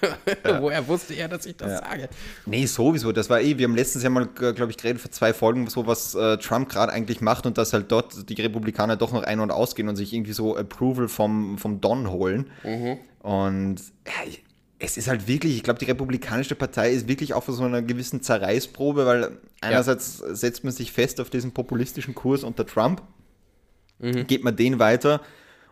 Woher wusste er, dass ich das sage? Nee, sowieso. Das war eh, wir haben letztens ja mal, glaube ich, geredet für zwei Folgen, so was äh, Trump gerade eigentlich macht und dass halt dort die Republikaner doch noch ein- und ausgehen und sich irgendwie so Approval vom, vom Don holen. Und ja, es ist halt wirklich, ich glaube, die Republikanische Partei ist wirklich auch für so einer gewissen Zerreißprobe, weil einerseits setzt man sich fest auf diesen populistischen Kurs unter Trump, geht man den weiter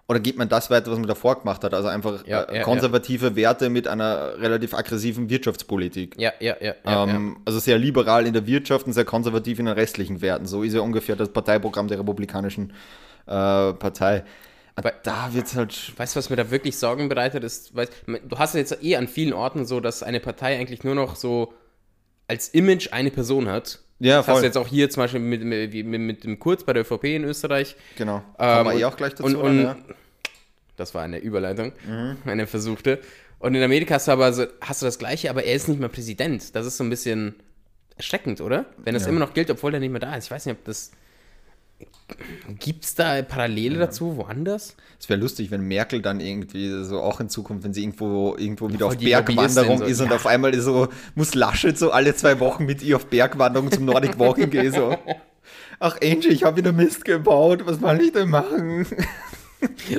oder geht man das weiter, was man davor gemacht hat? Also einfach Ja, äh, ja, konservative Werte mit einer relativ aggressiven Wirtschaftspolitik. Ja, ja, ja. ja, Ähm, Also sehr liberal in der Wirtschaft und sehr konservativ in den restlichen Werten. So ist ja ungefähr das Parteiprogramm der Republikanischen äh, Partei. Aber da wird es halt. Weißt du, was mir da wirklich Sorgen bereitet ist? Weißt, du hast ja jetzt eh an vielen Orten so, dass eine Partei eigentlich nur noch so als Image eine Person hat. Ja, Das hast voll. du jetzt auch hier zum Beispiel mit, mit, mit, mit dem Kurz bei der ÖVP in Österreich. Genau. Ähm, Kommen wir eh auch gleich dazu. Und, und oder? das war eine Überleitung, Mhm. eine versuchte. Und in Amerika hast du aber so, hast du das Gleiche, aber er ist nicht mehr Präsident. Das ist so ein bisschen erschreckend, oder? Wenn das Ja. immer noch gilt, obwohl er nicht mehr da ist. Ich weiß nicht, ob das. Gibt es da Parallele dazu woanders? Es wäre lustig, wenn Merkel dann irgendwie so auch in Zukunft, wenn sie irgendwo, irgendwo wieder auf Bergwanderung ist so, und ja. auf einmal ist so, muss Laschet so alle zwei Wochen mit ihr auf Bergwanderung zum Nordic Walking gehen. So. Ach, Angie, ich habe wieder Mist gebaut. Was soll ich denn machen?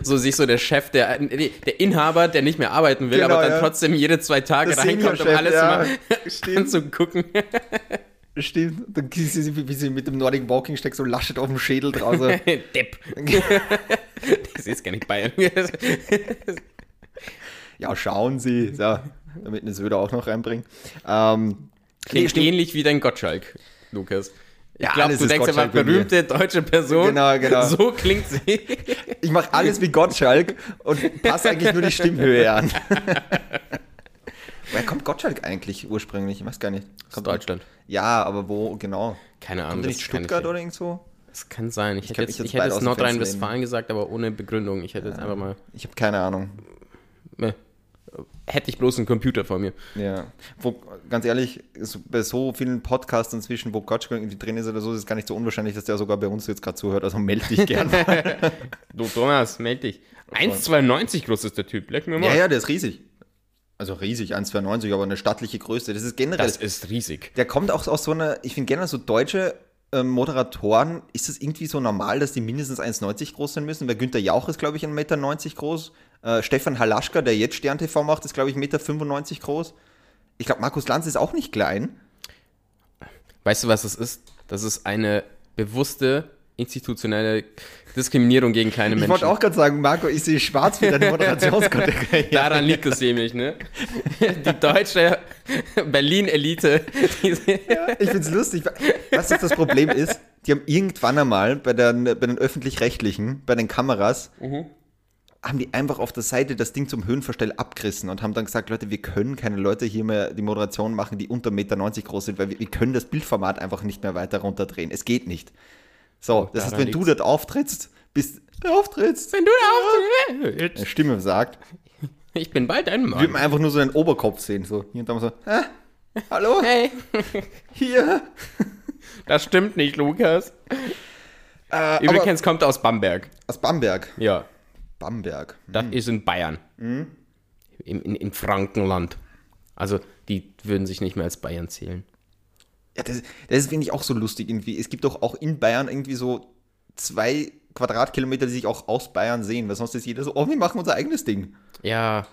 So sich so der Chef, der, nee, der Inhaber, der nicht mehr arbeiten will, Genau, aber dann ja. trotzdem jede zwei Tage Der reinkommt, um alles ja. mal anzugucken. Stimmt. Dann siehst du, wie- wie sie mit dem Nordic Walking steckt, so Laschet auf dem Schädel draußen. Depp. das ist gar nicht Bayern. Ja, schauen Sie. So, damit eine Söder auch noch reinbringen. Ähm, Klingt stimmt. ähnlich wie dein Gottschalk, Lukas. Ich Ja, glaube, du denkst einfach Gottschalk mir. berühmte deutsche Person. Genau, genau. So klingt sie. Ich mache alles wie Gottschalk und passe eigentlich nur die Stimmhöhe an. Woher kommt Gottschalk eigentlich ursprünglich? Ich weiß gar nicht. Aus Deutschland. Ja, aber wo genau? Keine Ahnung. Kommt nicht Stuttgart oder irgend so? Das kann sein. Ich, Ich hätte jetzt, ich hätte jetzt Nordrhein-Westfalen gesagt, aber ohne Begründung. Ich hätte jetzt einfach mal. Ich habe keine Ahnung. Äh, hätte ich bloß einen Computer vor mir. Ja. Wo, ganz ehrlich, so, bei so vielen Podcasts inzwischen, wo Gottschalk irgendwie drin ist oder so, ist es gar nicht so unwahrscheinlich, dass der sogar bei uns jetzt gerade zuhört. Also melde dich gerne. Du, Thomas, meld dich. 1,92 groß ist der Typ. Leck mir mal. ja, ja, der ist riesig. Also riesig, 1,92, aber eine stattliche Größe. Das ist generell. Das ist riesig. Der kommt auch aus so einer, ich finde generell so deutsche ähm, Moderatoren, ist es irgendwie so normal, dass die mindestens 1,90 groß sein müssen? Weil Günther Jauch ist, glaube ich, 1,90 Meter groß. Äh, Stefan Halaschka, der jetzt Stern TV macht, ist, glaube ich, 1,95 Meter groß. Ich glaube, Markus Lanz ist auch nicht klein. Weißt du, was das ist? Das ist eine bewusste institutionelle Diskriminierung gegen kleine Ich Menschen. wollte auch gerade sagen, Marco, ich sehe schwarz für deine Moderationskategorie. Daran liegt es nämlich, ne? Die deutsche Berlin-Elite. die- Ich finde es lustig. Was das, das Problem ist? Die haben irgendwann einmal bei den, bei den Öffentlich-Rechtlichen, bei den Kameras, haben die einfach auf der Seite das Ding zum Höhenverstell abgerissen und haben dann gesagt, Leute, wir können keine Leute hier mehr die Moderation machen, die unter 1,90 Meter groß sind, weil wir, wir können das Bildformat einfach nicht mehr weiter runterdrehen. Es geht nicht. So, das heißt, daran wenn du dort auftrittst, bist auftrittst, Wenn du da auf eine Stimme sagt, Ich bin bald ein wird Mann. man einfach nur so den Oberkopf sehen. So, hier und da mal so, Hä? hallo, Hey, hier. das stimmt nicht, Lukas. Äh, Übrigens kommt er aus Bamberg. aus Bamberg. Ja, Bamberg. das ist in Bayern. Im, in, in Frankenland. Also, die würden sich nicht mehr als Bayern zählen. Ja, das, das finde ich auch so lustig irgendwie. Es gibt doch auch in Bayern irgendwie so zwei Quadratkilometer, die sich auch aus Bayern sehen, weil sonst ist jeder so, oh, wir machen unser eigenes Ding. Ja.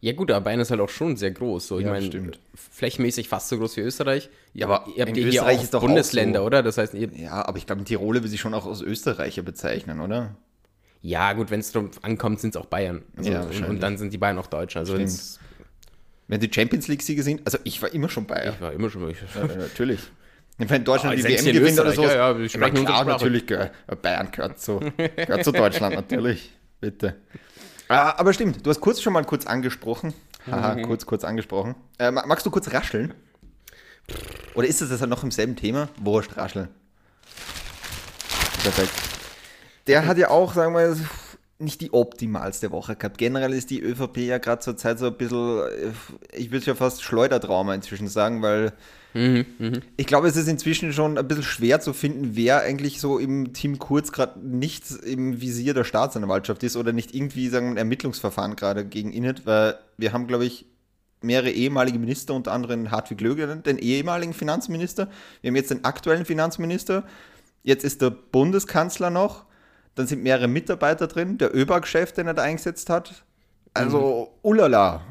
Ja, gut, aber Bayern ist halt auch schon sehr groß. So, ich Ja, meine, flächenmäßig fast so groß wie Österreich. Ja, aber ihr habt in hier Österreich auch ist doch auch Bundesländer, so. oder? Das heißt, Ja, aber ich glaube, Tirole will sich schon auch als Österreicher bezeichnen, oder? ja, gut, wenn es darum ankommt, sind es auch Bayern. Also, Ja, und, dann sind die Bayern auch Deutsche. Also, Stimmt. Wenn die Champions League-Sieger sind, also ich war immer schon Bayer. ich war immer schon. Ich, Ja, natürlich. Wenn Deutschland Ah, die WM in gewinnt oder so, ja, ja, na unsere klar, natürlich, gehört- Bayern gehört zu, gehört zu Deutschland, natürlich. Bitte. Ah, aber stimmt, du hast kurz schon mal kurz angesprochen. Haha, Mhm. kurz, kurz angesprochen. Äh, ma- magst du kurz rascheln? Oder ist das noch im selben Thema? Wurscht, Raschel. Perfekt. Der hat ja auch, sagen wir, nicht die optimalste Woche gehabt. Generell ist die ÖVP ja gerade zur Zeit so ein bisschen, äh, ich würde es ja fast Schleudertrauma inzwischen sagen, weil mhm, mh. ich glaube, es ist inzwischen schon ein bisschen schwer zu finden, wer eigentlich so im Team Kurz gerade nicht im Visier der Staatsanwaltschaft ist oder nicht irgendwie sagen ein Ermittlungsverfahren gerade gegen ihn hat, weil wir haben, glaube ich, mehrere ehemalige Minister, unter anderem Hartwig Löger, den ehemaligen Finanzminister. Wir haben jetzt den aktuellen Finanzminister. Jetzt ist der Bundeskanzler noch dann sind mehrere Mitarbeiter drin, der ÖBAG-Chef, den er da eingesetzt hat. Also, mhm. ulala.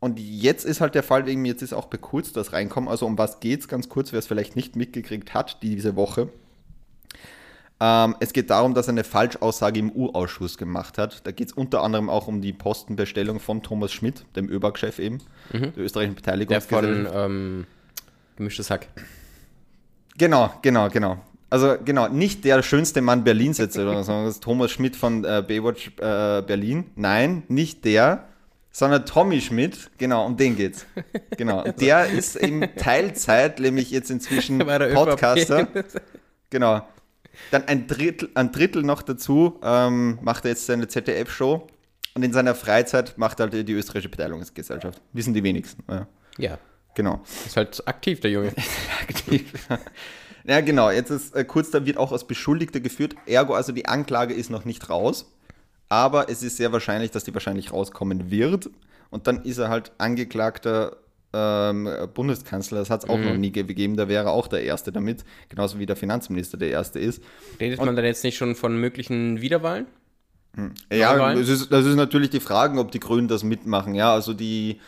Und jetzt ist halt der Fall, wegen mir, jetzt ist auch bei Kurz das reinkommen. Also, um was geht's? Ganz kurz, wer es vielleicht nicht mitgekriegt hat, diese Woche. Ähm, es geht darum, dass er eine Falschaussage im U-Ausschuss gemacht hat. Da geht es unter anderem auch um die Postenbestellung von Thomas Schmidt, dem ÖBAG-Chef eben, mhm. der österreichischen Beteiligungsgesellschaft. Der von ähm, Gemischtes Hack. Genau, genau, genau. Also genau, nicht der schönste Mann Berlins jetzt, sondern das ist Thomas Schmidt von äh, Baywatch äh, Berlin. Nein, nicht der, sondern Tommy Schmidt. Genau, um den geht's. Genau. Der ist in Teilzeit, nämlich jetzt inzwischen Podcaster. Genau. Dann ein Drittel, ein Drittel noch dazu ähm, macht er jetzt seine ZDF-Show. Und in seiner Freizeit macht er halt die österreichische Beteiligungsgesellschaft. Wissen die wenigsten. Ja. ja. Genau. Ist halt aktiv, der Junge. aktiv. Ja, genau. Jetzt ist äh, kurz, da wird auch als Beschuldigter geführt. Ergo, also die Anklage ist noch nicht raus. Aber es ist sehr wahrscheinlich, dass die wahrscheinlich rauskommen wird. Und dann ist er halt angeklagter ähm, Bundeskanzler. Das hat es auch mhm. noch nie gegeben. Da wäre auch der Erste damit. Genauso wie der Finanzminister der Erste ist. Redet Und, man dann jetzt nicht schon von möglichen Wiederwahlen? Hm. Ja, das ist, das ist natürlich die Frage, ob die Grünen das mitmachen. Ja, also die,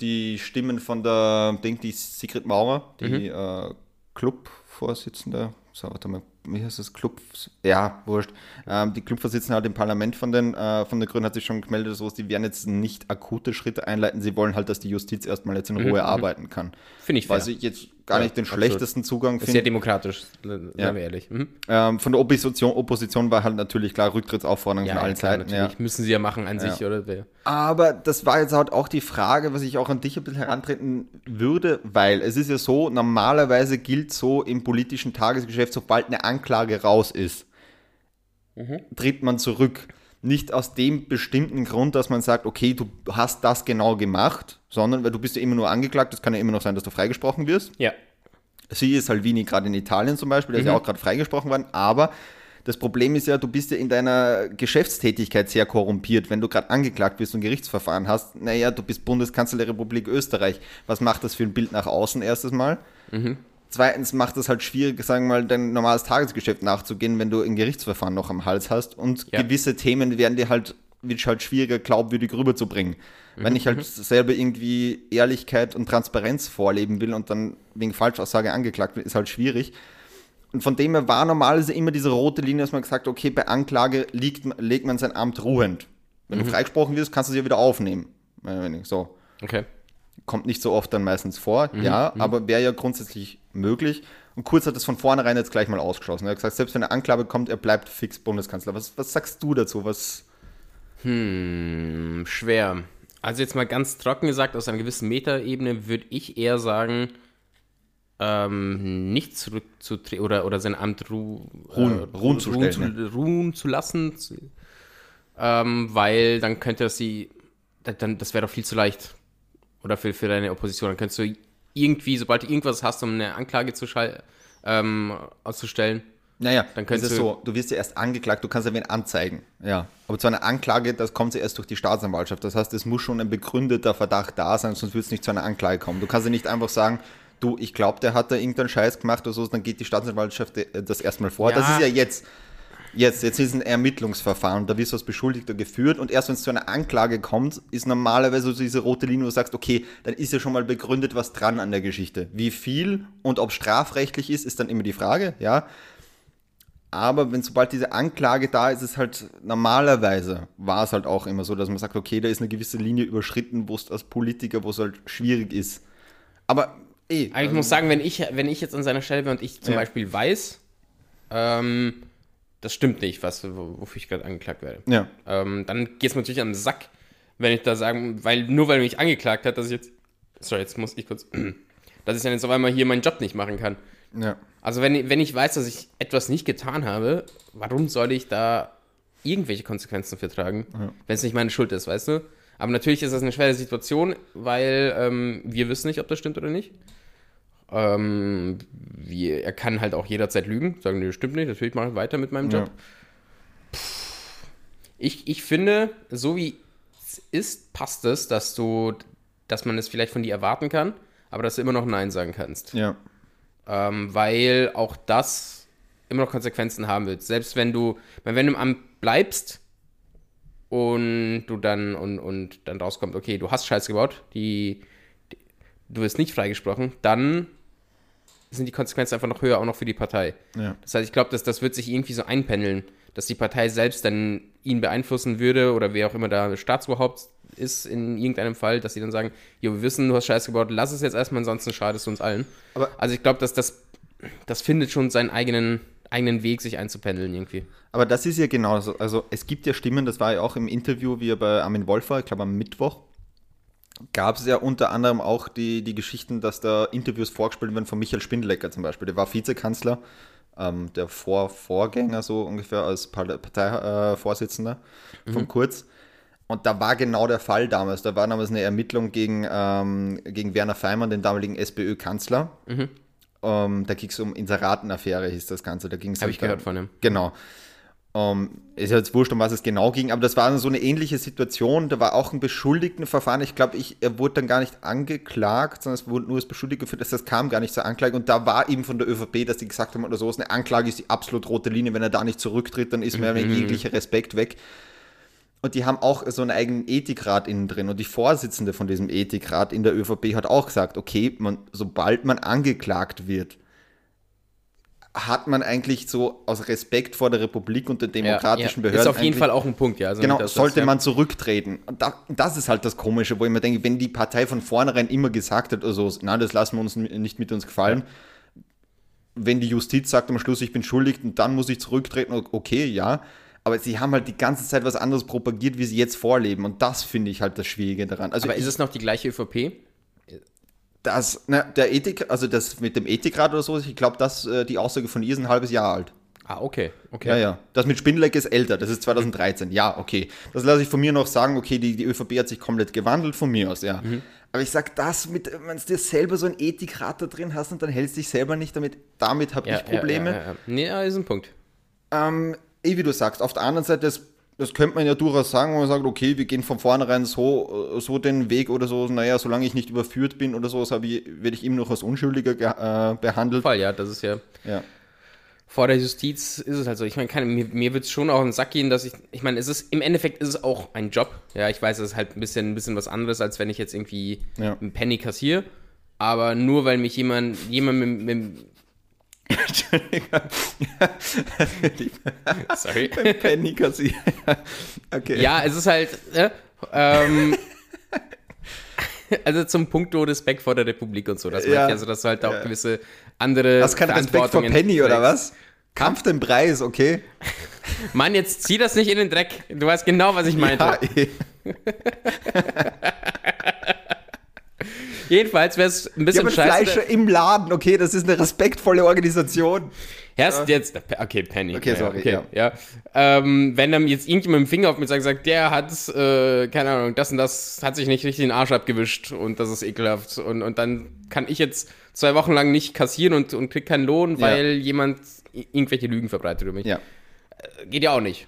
die Stimmen von der, denke die Sigrid Maurer, die mhm. äh, Club Clubvorsitzender, so, warte mal, wie heißt das, Club, ja, wurscht, ähm, die Clubvorsitzende halt im Parlament von den, äh, von den Grünen hat sich schon gemeldet, so, die werden jetzt nicht akute Schritte einleiten, sie wollen halt, dass die Justiz erstmal jetzt in Ruhe mhm. arbeiten kann. Finde ich fair. Weiß ich jetzt gar ja, nicht den absolut. schlechtesten Zugang finde. Sehr demokratisch, seien ja. wir ehrlich. Mhm. Ähm, von der Opposition, Opposition war halt natürlich klar Rücktrittsaufforderung ja, von allen klar, Seiten. Natürlich. Müssen sie ja machen an sich, oder? Aber das war jetzt halt auch die Frage, was ich auch an dich ein bisschen herantreten würde, weil es ist ja so, normalerweise gilt so im politischen Tagesgeschäft, sobald eine Anklage raus ist, mhm. tritt man zurück nicht aus dem bestimmten Grund, dass man sagt, okay, du hast das genau gemacht, sondern weil du bist ja immer nur angeklagt, es kann ja immer noch sein, dass du freigesprochen wirst. Ja. Sie ist Salvini gerade in Italien zum Beispiel, der mhm. ist ja auch gerade freigesprochen worden, aber das Problem ist ja, du bist ja in deiner Geschäftstätigkeit sehr korrumpiert. Wenn du gerade angeklagt bist und Gerichtsverfahren hast, naja, du bist Bundeskanzler der Republik Österreich. Was macht das für ein Bild nach außen erstes Mal? Mhm. Zweitens macht es halt schwierig, sagen wir mal, dein normales Tagesgeschäft nachzugehen, wenn du ein Gerichtsverfahren noch am Hals hast. Und ja. gewisse Themen werden dir halt, wird halt schwieriger, glaubwürdig rüberzubringen. Mhm. Wenn ich halt mhm. selber irgendwie Ehrlichkeit und Transparenz vorleben will und dann wegen Falschaussage angeklagt wird, ist halt schwierig. Und von dem her war normalerweise immer diese rote Linie, dass man gesagt okay, bei Anklage liegt, legt man sein Amt ruhend. Wenn mhm. du freigesprochen wirst, kannst du sie ja wieder aufnehmen. So. Okay. Kommt nicht so oft dann meistens vor, mhm. ja, mhm. aber wäre ja grundsätzlich möglich. Und Kurz hat das von vornherein jetzt gleich mal ausgeschlossen. Er hat gesagt, selbst wenn eine Anklage kommt, er bleibt fix Bundeskanzler. Was, was sagst du dazu? Was? Hm, schwer. Also jetzt mal ganz trocken gesagt, aus einer gewissen Metaebene würde ich eher sagen, ähm, nicht zurückzutreten oder, oder sein Amt ru ruhen, äh, ruhen, zu, ruhen, zu, ruhen zu lassen, ähm, weil dann könnte sie, dann, das wäre doch viel zu leicht. Oder für, für deine Opposition. Dann könntest du irgendwie, sobald du irgendwas hast, um eine Anklage zu ähm, auszustellen, naja, dann ist es so, du wirst ja erst angeklagt, du kannst ja wen anzeigen. Ja. Aber zu einer Anklage, das kommt ja erst durch die Staatsanwaltschaft. Das heißt, es muss schon ein begründeter Verdacht da sein, sonst wird es nicht zu einer Anklage kommen. Du kannst ja nicht einfach sagen, du, ich glaube, der hat da irgendeinen Scheiß gemacht oder so, dann geht die Staatsanwaltschaft äh, das erstmal vor. Ja. Das ist ja jetzt. Jetzt, jetzt ist ein Ermittlungsverfahren, da wirst du als Beschuldigter geführt und erst wenn es zu einer Anklage kommt, ist normalerweise so diese rote Linie, wo du sagst, okay, dann ist ja schon mal begründet was dran an der Geschichte. Wie viel und ob strafrechtlich ist, ist dann immer die Frage, ja. Aber wenn sobald diese Anklage da ist, ist es halt normalerweise war es halt auch immer so, dass man sagt, okay, da ist eine gewisse Linie überschritten, wo es als Politiker, wo es halt schwierig ist. Aber eh. Aber ich also, muss sagen, wenn ich, wenn ich jetzt an seiner Stelle bin und ich zum ja. Beispiel weiß, ähm, das stimmt nicht, was, wofür ich gerade angeklagt werde. Ja. Ähm, dann geht es mir natürlich den Sack, wenn ich da sagen, weil nur weil er mich angeklagt hat, dass ich jetzt. Sorry, jetzt muss ich kurz. dass ich dann jetzt auf einmal hier meinen Job nicht machen kann. Ja. Also wenn, wenn ich weiß, dass ich etwas nicht getan habe, warum soll ich da irgendwelche Konsequenzen für tragen, wenn es nicht meine Schuld ist, weißt du? Aber natürlich ist das eine schwere Situation, weil ähm, wir wissen nicht, ob das stimmt oder nicht. Ähm, wie, er kann halt auch jederzeit lügen, sagen, nee, das stimmt nicht, natürlich mache ich weiter mit meinem Job. Ja. Ich, ich finde, so wie es ist, passt es, dass du, dass man es vielleicht von dir erwarten kann, aber dass du immer noch Nein sagen kannst. Ja. Ähm, weil auch das immer noch Konsequenzen haben wird. Selbst wenn du, wenn du im Amt bleibst und du dann und, und dann rauskommt, okay, du hast Scheiß gebaut, die, die du wirst nicht freigesprochen, dann sind die Konsequenzen einfach noch höher, auch noch für die Partei. Ja. Das heißt, ich glaube, dass das wird sich irgendwie so einpendeln, dass die Partei selbst dann ihn beeinflussen würde oder wer auch immer da Staatsoberhaupt ist in irgendeinem Fall, dass sie dann sagen, jo, wir wissen, du hast Scheiß gebaut, lass es jetzt erstmal, ansonsten schadest du uns allen. Aber- also ich glaube, dass das, das findet schon seinen eigenen, eigenen Weg, sich einzupendeln irgendwie. Aber das ist ja genauso. Also es gibt ja Stimmen, das war ja auch im Interview, wie er bei Armin Wolf war, ich glaube am Mittwoch, gab es ja unter anderem auch die, die Geschichten, dass da Interviews vorgespielt werden von Michael Spindlecker zum Beispiel. Der war Vizekanzler, ähm, der Vor Vorgänger so ungefähr als Parteivorsitzender äh, von Kurz. Und da war genau der Fall damals. Da war damals eine Ermittlung gegen, ähm, gegen Werner Feimann, den damaligen SPÖ-Kanzler. Ähm, da ging es um Inseratenaffäre, hieß das Ganze. Da ging's Habe ich halt, gehört von ihm. Genau. Ähm, ist jetzt wurscht, um was es genau ging, aber das war so eine ähnliche Situation. Da war auch ein Beschuldigtenverfahren. Ich glaube, ich, er wurde dann gar nicht angeklagt, sondern es wurde nur als Beschuldigt geführt, dass das kam gar nicht zur Anklage. Und da war eben von der ÖVP, dass die gesagt haben oder so, eine Anklage ist die absolut rote Linie. Wenn er da nicht zurücktritt, dann ist mir Mhm. jeglicher Respekt weg. Und die haben auch so einen eigenen Ethikrat innen drin. Und die Vorsitzende von diesem Ethikrat in der ÖVP hat auch gesagt, okay, man, sobald man angeklagt wird, hat man eigentlich so aus Respekt vor der Republik und den demokratischen ja, Behörden Ist auf jeden Fall auch ein Punkt, ja. Also Genau, das- das- sollte ja. man zurücktreten. Und da, das ist halt das Komische, wo ich mir denke, wenn die Partei von vornherein immer gesagt hat, also, nein, das lassen wir uns nicht mit uns gefallen. Wenn die Justiz sagt am Schluss, ich bin schuldig und dann muss ich zurücktreten, okay, ja. Aber sie haben halt die ganze Zeit was anderes propagiert, wie sie jetzt vorleben. Und das finde ich halt das Schwierige daran. Also Aber ist es noch die gleiche ÖVP? das, na, der Ethik, also das mit dem Ethikrat oder so, ich glaube, dass äh, die Aussage von ihr ist ein halbes Jahr alt. Ah, okay. okay. Ja, ja. Das mit Spindleck ist älter, das ist 2013. Ja, okay. Das lasse ich von mir noch sagen, okay, die, die ÖVP hat sich komplett gewandelt, von mir aus, ja. Mhm. Aber ich sag das mit, wenn du dir selber so ein Ethikrat da drin hast und dann hältst dich selber nicht damit, damit habe Ja, ich Probleme. Ja, ja, ja. Nee, ja, ist ein Punkt. Ähm, eh, wie du sagst, auf der anderen Seite, das, das könnte man ja durchaus sagen, wenn man sagt, okay, wir gehen von vornherein so, äh, so den Weg oder so, naja, solange ich nicht überführt bin oder so, so ich, werde ich immer noch als Unschuldiger ge- äh, behandelt. Fall, ja, das ist ja. Ja. Vor der Justiz ist es halt so. Ich meine, keine- mir, mir wird es schon auch in den Sack gehen, dass ich. Ich meine, es ist im Endeffekt ist es auch ein Job. Ja, ich weiß, es ist halt ein bisschen, ein bisschen was anderes, als wenn ich jetzt irgendwie Ja. einen Penny kassiere. Aber nur weil mich jemand, jemand mit, mit Sorry. Penny kassieren. okay. Ja, es ist halt. Äh, ähm, also zum Punkt Respekt vor der Republik und so. Das Ja. also, dass du halt auch Ja. gewisse andere. Hast keinen Respekt vor Penny oder was? Kampf den Preis, okay? Mann, jetzt zieh das nicht in den Dreck. Du weißt genau, was ich meinte. Ja, eh. Jedenfalls wäre es ein Ja, bisschen aber scheiße. Fleischer im Laden, okay, das ist eine respektvolle Organisation. Erst jetzt, okay, Penny. Okay, sorry, okay, ja. Ähm, wenn dann jetzt irgendjemand mit dem Finger auf mich sagt, sagt, der hat, äh, keine Ahnung, das und das hat sich nicht richtig den Arsch abgewischt und das ist ekelhaft. Und, und dann kann ich jetzt zwei Wochen lang nicht kassieren und, und krieg keinen Lohn, Ja. weil jemand irgendwelche Lügen verbreitet über mich. Ja. Geht ja auch nicht.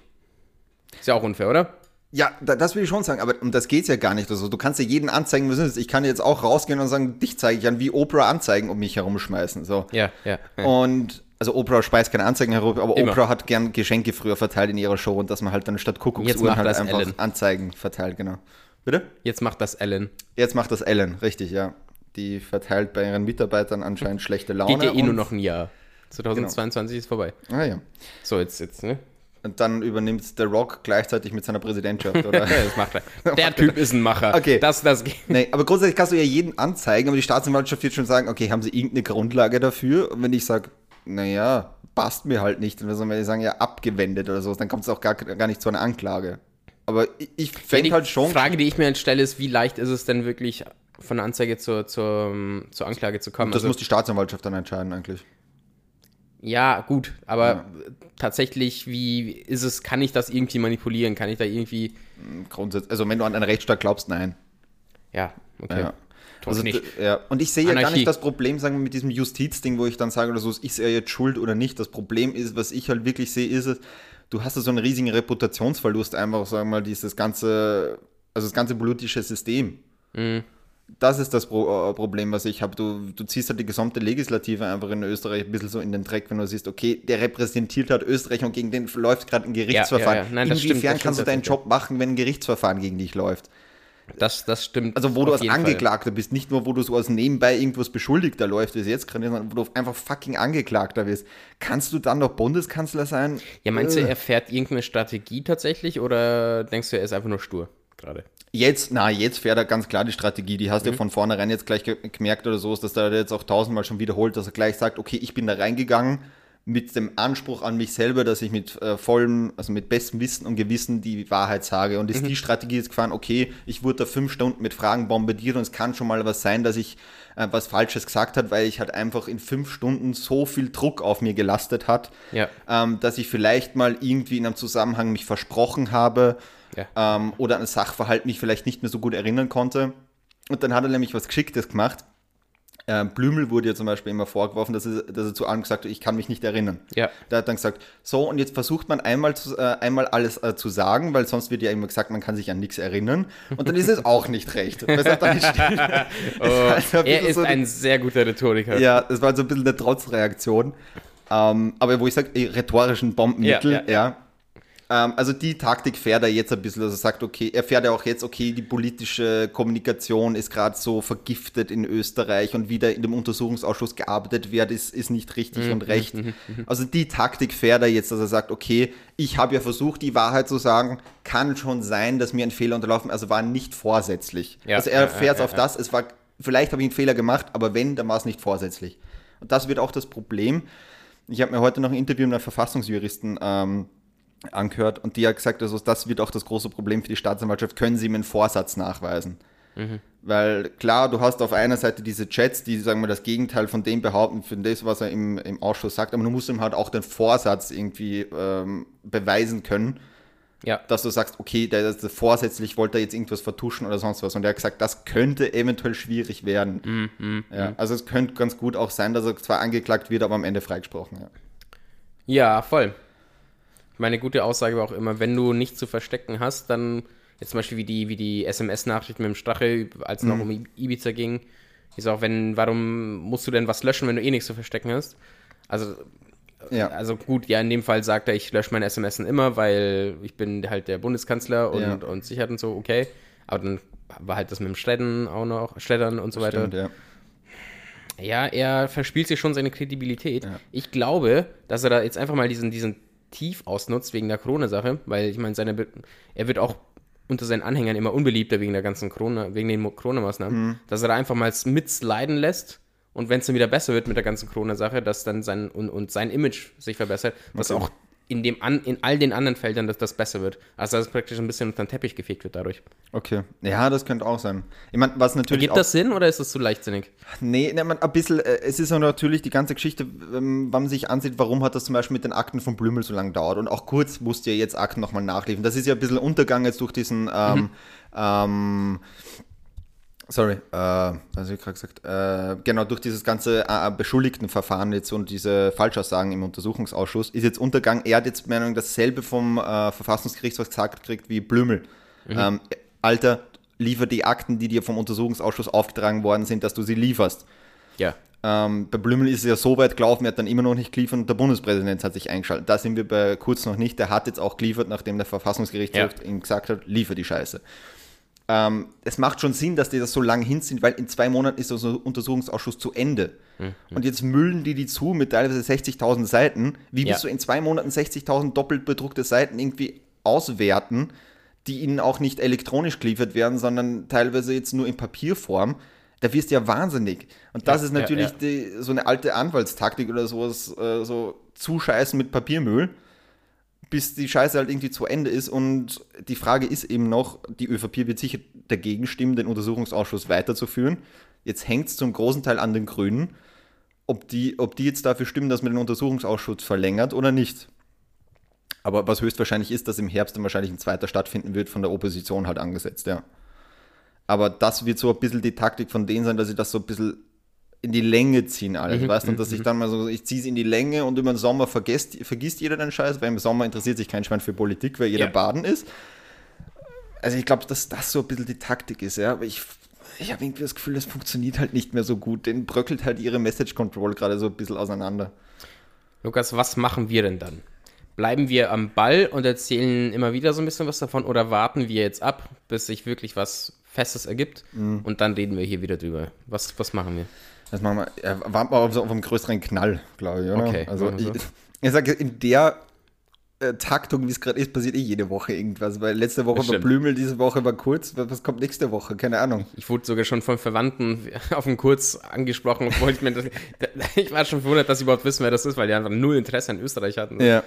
Ist ja auch unfair, oder? Ja, da, das will ich schon sagen, aber um das geht's ja gar nicht. Also, du kannst ja jeden anzeigen, ist. Ich kann jetzt auch rausgehen und sagen, dich zeige ich an, wie Oprah Anzeigen um mich herumschmeißen. So. Ja, ja. ja. Und also Oprah speist keine Anzeigen herum, aber Immer. Oprah hat gern Geschenke früher verteilt in ihrer Show und dass man halt dann statt Kuckucksuhren halt das einfach Ellen. Anzeigen verteilt, genau. Bitte? Jetzt macht das Ellen. Jetzt macht das Ellen, richtig, ja. Die verteilt bei ihren Mitarbeitern anscheinend schlechte Laune. Geht ja eh nur noch ein Jahr. 2022 ist vorbei. Ah ja. So, jetzt, jetzt, ne? Und dann übernimmt The Rock gleichzeitig mit seiner Präsidentschaft, oder? Ja, das macht er. Der Typ ist ein Macher. Okay. Das, das nee, aber grundsätzlich kannst du ja jeden anzeigen, aber die Staatsanwaltschaft wird schon sagen, okay, haben sie irgendeine Grundlage dafür? Und wenn ich sage, naja, passt mir halt nicht, dann werden die sagen, ja, abgewendet oder so, dann kommt es auch gar, gar nicht zu einer Anklage. Aber ich, ich Ja, fände die halt schon. Frage, die ich mir stelle, ist, wie leicht ist es denn wirklich von der Anzeige zur, zur, zur Anklage zu kommen. Das Also- muss die Staatsanwaltschaft dann entscheiden eigentlich. Ja, gut, aber tatsächlich, wie ist es, kann ich das irgendwie manipulieren? Kann ich da irgendwie. Grundsätzlich. Also wenn du an einen Rechtsstaat glaubst, nein. Ja, okay. Ja. Also, ich nicht. ja. Und ich sehe ja gar nicht das Problem, sagen wir, mit diesem Justizding, wo ich dann sage, oder so, ist er jetzt schuld oder nicht. Das Problem ist, was ich halt wirklich sehe, ist es, du hast ja so einen riesigen Reputationsverlust, einfach, sagen wir mal, dieses ganze, also das ganze politische System. Mhm. Das ist das Pro äh, Problem, was ich habe. Du, du ziehst halt die gesamte Legislative einfach in Österreich ein bisschen so in den Dreck, wenn du siehst, okay, der repräsentiert halt Österreich und gegen den läuft gerade ein Gerichtsverfahren. ja, ja. Nein, das stimmt, Inwiefern das kannst du stimmt deinen Job machen, wenn ein Gerichtsverfahren gegen dich läuft? Das, das stimmt. Also wo du als jeden Fall. Angeklagter bist, nicht nur wo du so als nebenbei irgendwas Beschuldigter läuft, wie es jetzt gerade ist, sondern wo du einfach fucking Angeklagter bist. Kannst du dann noch Bundeskanzler sein? Ja, meinst du, Äh. er fährt irgendeine Strategie tatsächlich oder denkst du, er ist einfach nur stur gerade? Jetzt, na, jetzt fährt er ganz klar die Strategie. Die hast du ja von vornherein jetzt gleich ge gemerkt oder so, ist, dass der jetzt auch tausendmal schon wiederholt, dass er gleich sagt, okay, ich bin da reingegangen mit dem Anspruch an mich selber, dass ich mit äh, vollem, also mit bestem Wissen und Gewissen die Wahrheit sage. Und ist die Strategie jetzt gefahren, okay, ich wurde da fünf Stunden mit Fragen bombardiert und es kann schon mal was sein, dass ich äh, was Falsches gesagt hat, weil ich halt einfach in fünf Stunden so viel Druck auf mir gelastet hat, Ja. ähm, dass ich vielleicht mal irgendwie in einem Zusammenhang mich versprochen habe Ja. ähm, oder an Sachverhalt mich vielleicht nicht mehr so gut erinnern konnte. Und dann hat er nämlich was Geschicktes gemacht. Ähm, Blümel wurde ja zum Beispiel immer vorgeworfen, dass er, dass er zu allem gesagt hat, ich kann mich nicht erinnern. Ja. Der hat dann gesagt, so und jetzt versucht man einmal, zu, äh, einmal alles äh, zu sagen, weil sonst wird ja immer gesagt, man kann sich an nichts erinnern. Und dann ist es auch nicht recht. Oh, also ein er ist so die- ein sehr guter Rhetoriker. ja, das war so ein bisschen eine Trotzreaktion. Ähm, aber wo ich sage, rhetorischen Bombenmittel, Ja, ja. ja, also die Taktik fährt er jetzt ein bisschen, also er sagt, okay, er fährt ja auch jetzt, okay, die politische Kommunikation ist gerade so vergiftet in Österreich und wie da in dem Untersuchungsausschuss gearbeitet wird, ist, ist nicht Mhm, richtig und recht. Also die Taktik fährt er jetzt, dass er sagt, okay, ich habe ja versucht, die Wahrheit zu sagen, kann schon sein, dass mir ein Fehler unterlaufen, also war nicht vorsätzlich. Ja, also er fährt ja, auf ja. das, es war, vielleicht habe ich einen Fehler gemacht, aber wenn, dann war es nicht vorsätzlich. Und das wird auch das Problem. Ich habe mir heute noch ein Interview mit einem Verfassungsjuristen ähm, angehört und die hat gesagt, also das wird auch das große Problem für die Staatsanwaltschaft, können sie ihm einen Vorsatz nachweisen. Weil klar, du hast auf einer Seite diese Chats, die sagen wir das Gegenteil von dem behaupten, von das, was er im, im Ausschuss sagt, aber du musst ihm halt auch den Vorsatz irgendwie ähm, beweisen können, Ja. dass du sagst, okay, der, der vorsätzlich wollte er jetzt irgendwas vertuschen oder sonst was. Und er hat gesagt, das könnte eventuell schwierig werden. ja, also es könnte ganz gut auch sein, dass er zwar angeklagt wird, aber am Ende freigesprochen. Ja. Ja, voll. Meine gute Aussage war auch immer, wenn du nichts zu verstecken hast, dann jetzt zum Beispiel wie die, wie die SMS-Nachricht mit dem Strache, als es noch um Ibiza ging, ist auch, wenn, warum musst du denn was löschen, wenn du eh nichts zu verstecken hast? Also, Ja. also gut, ja, in dem Fall sagt er, ich lösche meine SMS immer, weil ich bin halt der Bundeskanzler und, Ja. und Sicherheit und so, okay. Aber dann war halt das mit dem Schleddern auch noch, Schleddern und so weiter. Stimmt, ja. Ja, er verspielt sich schon seine Kredibilität. Ja. Ich glaube, dass er da jetzt einfach mal diesen, diesen Tief ausnutzt wegen der Corona-Sache, weil ich meine, seine Be er wird auch unter seinen Anhängern immer unbeliebter wegen der ganzen Corona, wegen den Corona-Maßnahmen, Mhm. dass er da einfach mal mitleiden lässt und wenn es dann wieder besser wird mit der ganzen Corona-Sache, dass dann sein und, und sein Image sich verbessert, was Okay. auch in dem an, in all den anderen Feldern, dass das besser wird. Also dass es praktisch ein bisschen unter den Teppich gefegt wird dadurch. Okay. Ja, das könnte auch sein. Ich meine, was natürlich Gibt das Sinn oder ist das zu leichtsinnig? Nee, ne, man, ein bisschen, äh, es ist auch natürlich die ganze Geschichte, ähm, wenn man sich ansieht, warum hat das zum Beispiel mit den Akten von Blümel so lange dauert und auch kurz musste ja jetzt Akten nochmal nachliefern. Das ist ja ein bisschen Untergang jetzt durch diesen, ähm, ähm, sorry, äh, was habe ich gerade gesagt, äh, genau, durch dieses ganze äh, Beschuldigtenverfahren jetzt und diese Falschaussagen im Untersuchungsausschuss ist jetzt Untergang. Er hat jetzt Meinung dasselbe vom äh, Verfassungsgerichtshof gesagt gekriegt wie Blümel. Ähm, Alter, liefer die Akten, die dir vom Untersuchungsausschuss aufgetragen worden sind, dass du sie lieferst. Ja. Ähm, bei Blümel ist es ja so weit gelaufen, er hat dann immer noch nicht geliefert und der Bundespräsident hat sich eingeschaltet. Da sind wir bei Kurz noch nicht. Der hat jetzt auch geliefert, nachdem der Verfassungsgerichtshof Ja. ihm gesagt hat, liefer die Scheiße. Ähm, es macht schon Sinn, dass die das so lange hinziehen, weil in zwei Monaten ist der Untersuchungsausschuss zu Ende. Mhm. Und jetzt müllen die die zu mit teilweise 60.000 Seiten. Wie Ja. willst du in zwei Monaten 60.000 doppelt bedruckte Seiten irgendwie auswerten, die ihnen auch nicht elektronisch geliefert werden, sondern teilweise jetzt nur in Papierform? Da wirst du ja wahnsinnig. Und das Ja, ist ja, natürlich ja. Die, so eine alte Anwaltstaktik oder sowas, äh, so zuscheißen mit Papiermüll bis die Scheiße halt irgendwie zu Ende ist. Und die Frage ist eben noch, die ÖVP wird sicher dagegen stimmen, den Untersuchungsausschuss weiterzuführen. Jetzt hängt es zum großen Teil an den Grünen, ob die, ob die jetzt dafür stimmen, dass man den Untersuchungsausschuss verlängert oder nicht. Aber was höchstwahrscheinlich ist, dass im Herbst dann wahrscheinlich ein zweiter stattfinden wird, von der Opposition halt angesetzt, ja. Aber das wird so ein bisschen die Taktik von denen sein, dass sie das so ein bisschen in die Länge ziehen alles, mhm, weißt du, und dass ich mhm. dann mal so, ich ziehe es in die Länge und über den Sommer vergisst, vergisst jeder den Scheiß, weil im Sommer interessiert sich kein Schwein für Politik, weil jeder ja. baden ist. Also ich glaube, dass das so ein bisschen die Taktik ist, ja, aber ich, ich habe irgendwie das Gefühl, das funktioniert halt nicht mehr so gut, den bröckelt halt ihre Message Control gerade so ein bisschen auseinander. Lukas, was machen wir denn dann? Bleiben wir am Ball und erzählen immer wieder so ein bisschen was davon oder warten wir jetzt ab, bis sich wirklich was Festes ergibt mhm. und dann reden wir hier wieder drüber. Was, was machen wir? Das machen wir, ja, warten wir auf, auf einen größeren Knall, glaube ich, oder? Okay. Also ich, ich sage, in der äh, Taktung, wie es gerade ist, passiert eh jede Woche irgendwas. Weil letzte Woche war Blümel, diese Woche war kurz. Was kommt nächste Woche? Keine Ahnung. Ich wurde sogar schon von Verwandten auf einen Kurz angesprochen, obwohl ich mir das, ich war schon verwundert, dass sie überhaupt wissen, wer das ist, weil die einfach null Interesse an Österreich hatten. Ja.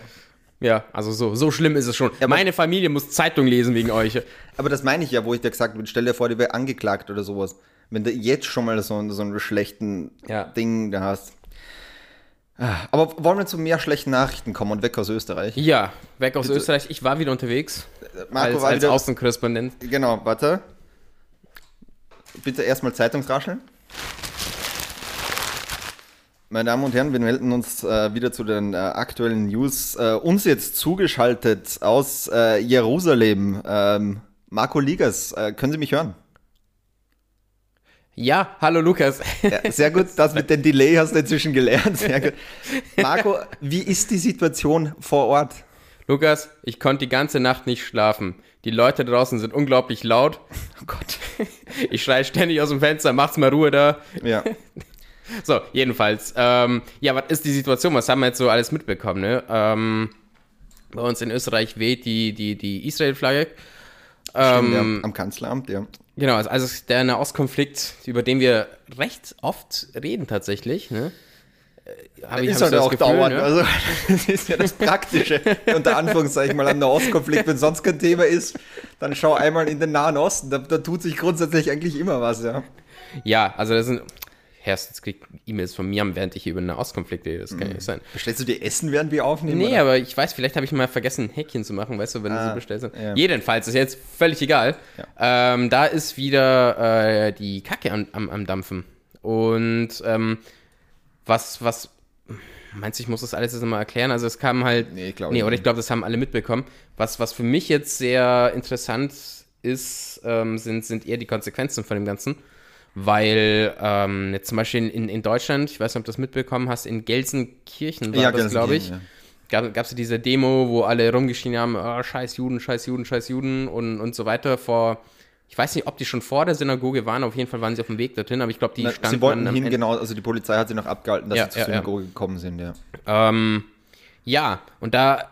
Ja, also so, so schlimm ist es schon. Ja, Meine Familie muss Zeitung lesen wegen euch. Aber das meine ich ja, wo ich dir gesagt habe, stell dir vor, die wäre angeklagt oder sowas. Wenn du jetzt schon mal so, so einen schlechten ja. Ding da hast. Ah, aber wollen wir zu mehr schlechten Nachrichten kommen und weg aus Österreich? Ja, weg aus Bitte. Österreich. Ich war wieder unterwegs. Marco als, war als wieder, Außenkorrespondent. Genau, warte. Bitte erstmal Zeitungsrascheln. Meine Damen und Herren, wir melden uns äh, wieder zu den äh, aktuellen News. Äh, uns jetzt zugeschaltet aus äh, Jerusalem. Ähm, Marco Ligas, äh, können Sie mich hören? Ja, hallo Lukas. Ja, sehr gut, das mit dem Delay hast du inzwischen gelernt. Sehr gut. Marco, wie ist die Situation vor Ort? Lukas, ich konnte die ganze Nacht nicht schlafen. Die Leute draußen sind unglaublich laut. Oh Gott. Ich schreie ständig aus dem Fenster, macht's mal Ruhe da. Ja. So, jedenfalls. Ähm, ja, was ist die Situation? Was haben wir jetzt so alles mitbekommen? Ne? Ähm, bei uns in Österreich weht die, die, die Israel-Flagge. Ähm, ja, am Kanzleramt, ja. Genau, also der Nahostkonflikt, über den wir recht oft reden tatsächlich, ne? Hab ich, ist halt auch Gefühl, dauernd. Ne? Also, das ist ja das Praktische, unter Anführungszeichen mal am Nahostkonflikt. Wenn sonst kein Thema ist, dann schau einmal in den Nahen Osten. Da, da tut sich grundsätzlich eigentlich immer was, ja. Ja, also das sind Herst, jetzt kriegt E-Mails von mir, während ich über eine Ostkonflikt rede. Das kann ja nicht mhm. sein. Bestellst du dir Essen, während wir aufnehmen? Nee, oder? aber ich weiß, vielleicht habe ich mal vergessen, ein Häkchen zu machen, weißt du, wenn ah, du sie bestellst. Ja. Jedenfalls, ist jetzt völlig egal. Ja. Ähm, da ist wieder äh, die Kacke am, am, am Dampfen. Und ähm, was, was, meinst du, ich muss das alles jetzt nochmal erklären? Also es kam halt, nee, glaub nee oder ich glaube, das haben alle mitbekommen. Was, was für mich jetzt sehr interessant ist, ähm, sind, sind eher die Konsequenzen von dem Ganzen weil ähm, jetzt zum Beispiel in, in Deutschland, ich weiß nicht, ob du das mitbekommen hast, in Gelsenkirchen war ja, das, glaube ich, ja. gab es diese Demo, wo alle rumgeschrien haben, oh, scheiß Juden, scheiß Juden, scheiß Juden und, und so weiter vor, ich weiß nicht, ob die schon vor der Synagoge waren, auf jeden Fall waren sie auf dem Weg dorthin, aber ich glaube, die Na, standen... Sie wollten hin, genau, also die Polizei hat sie noch abgehalten, dass ja, sie zur Synagoge gekommen sind, ja. Ähm, ja, und da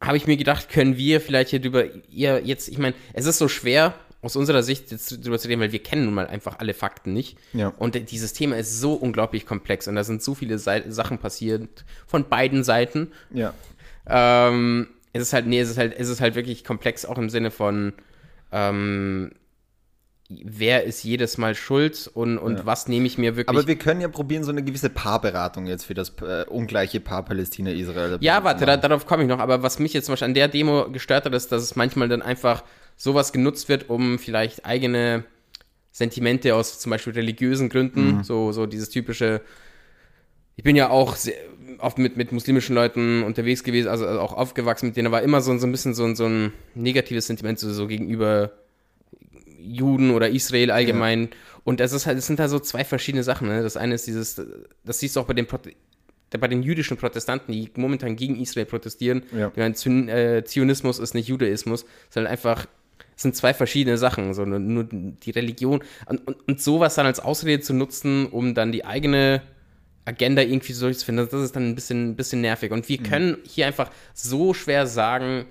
habe ich mir gedacht, können wir vielleicht hier drüber, ihr jetzt, ich meine, es ist so schwer, aus unserer Sicht jetzt drüber zu reden, weil wir kennen nun mal einfach alle Fakten nicht. Ja. Und dieses Thema ist so unglaublich komplex und da sind so viele Seite, Sachen passiert von beiden Seiten. Ja. Ähm, es ist halt, nee, es ist halt, es ist halt wirklich komplex, auch im Sinne von, ähm, wer ist jedes Mal schuld und, und ja. was nehme ich mir wirklich. Aber wir können ja probieren, so eine gewisse Paarberatung jetzt für das äh, ungleiche Paar Palästina-Israel. Ja, warte, da, darauf komme ich noch. Aber was mich jetzt zum Beispiel an der Demo gestört hat, ist, dass es manchmal dann einfach sowas genutzt wird, um vielleicht eigene Sentimente aus zum Beispiel religiösen Gründen, mhm. so, so dieses typische, ich bin ja auch sehr, oft mit, mit muslimischen Leuten unterwegs gewesen, also, also auch aufgewachsen mit denen, war immer so, so ein bisschen so, so ein negatives Sentiment so, so gegenüber Juden oder Israel allgemein. Ja. Und das ist halt, es sind da so zwei verschiedene Sachen. Ne? Das eine ist dieses, das siehst du auch bei den, bei den jüdischen Protestanten, die momentan gegen Israel protestieren. Ja. Äh, Zionismus ist nicht Judaismus, sondern einfach das sind zwei verschiedene Sachen, so nur die Religion und, und, und sowas dann als Ausrede zu nutzen, um dann die eigene Agenda irgendwie so zu finden, das ist dann ein bisschen, ein bisschen nervig. Und wir mhm. können hier einfach so schwer sagen,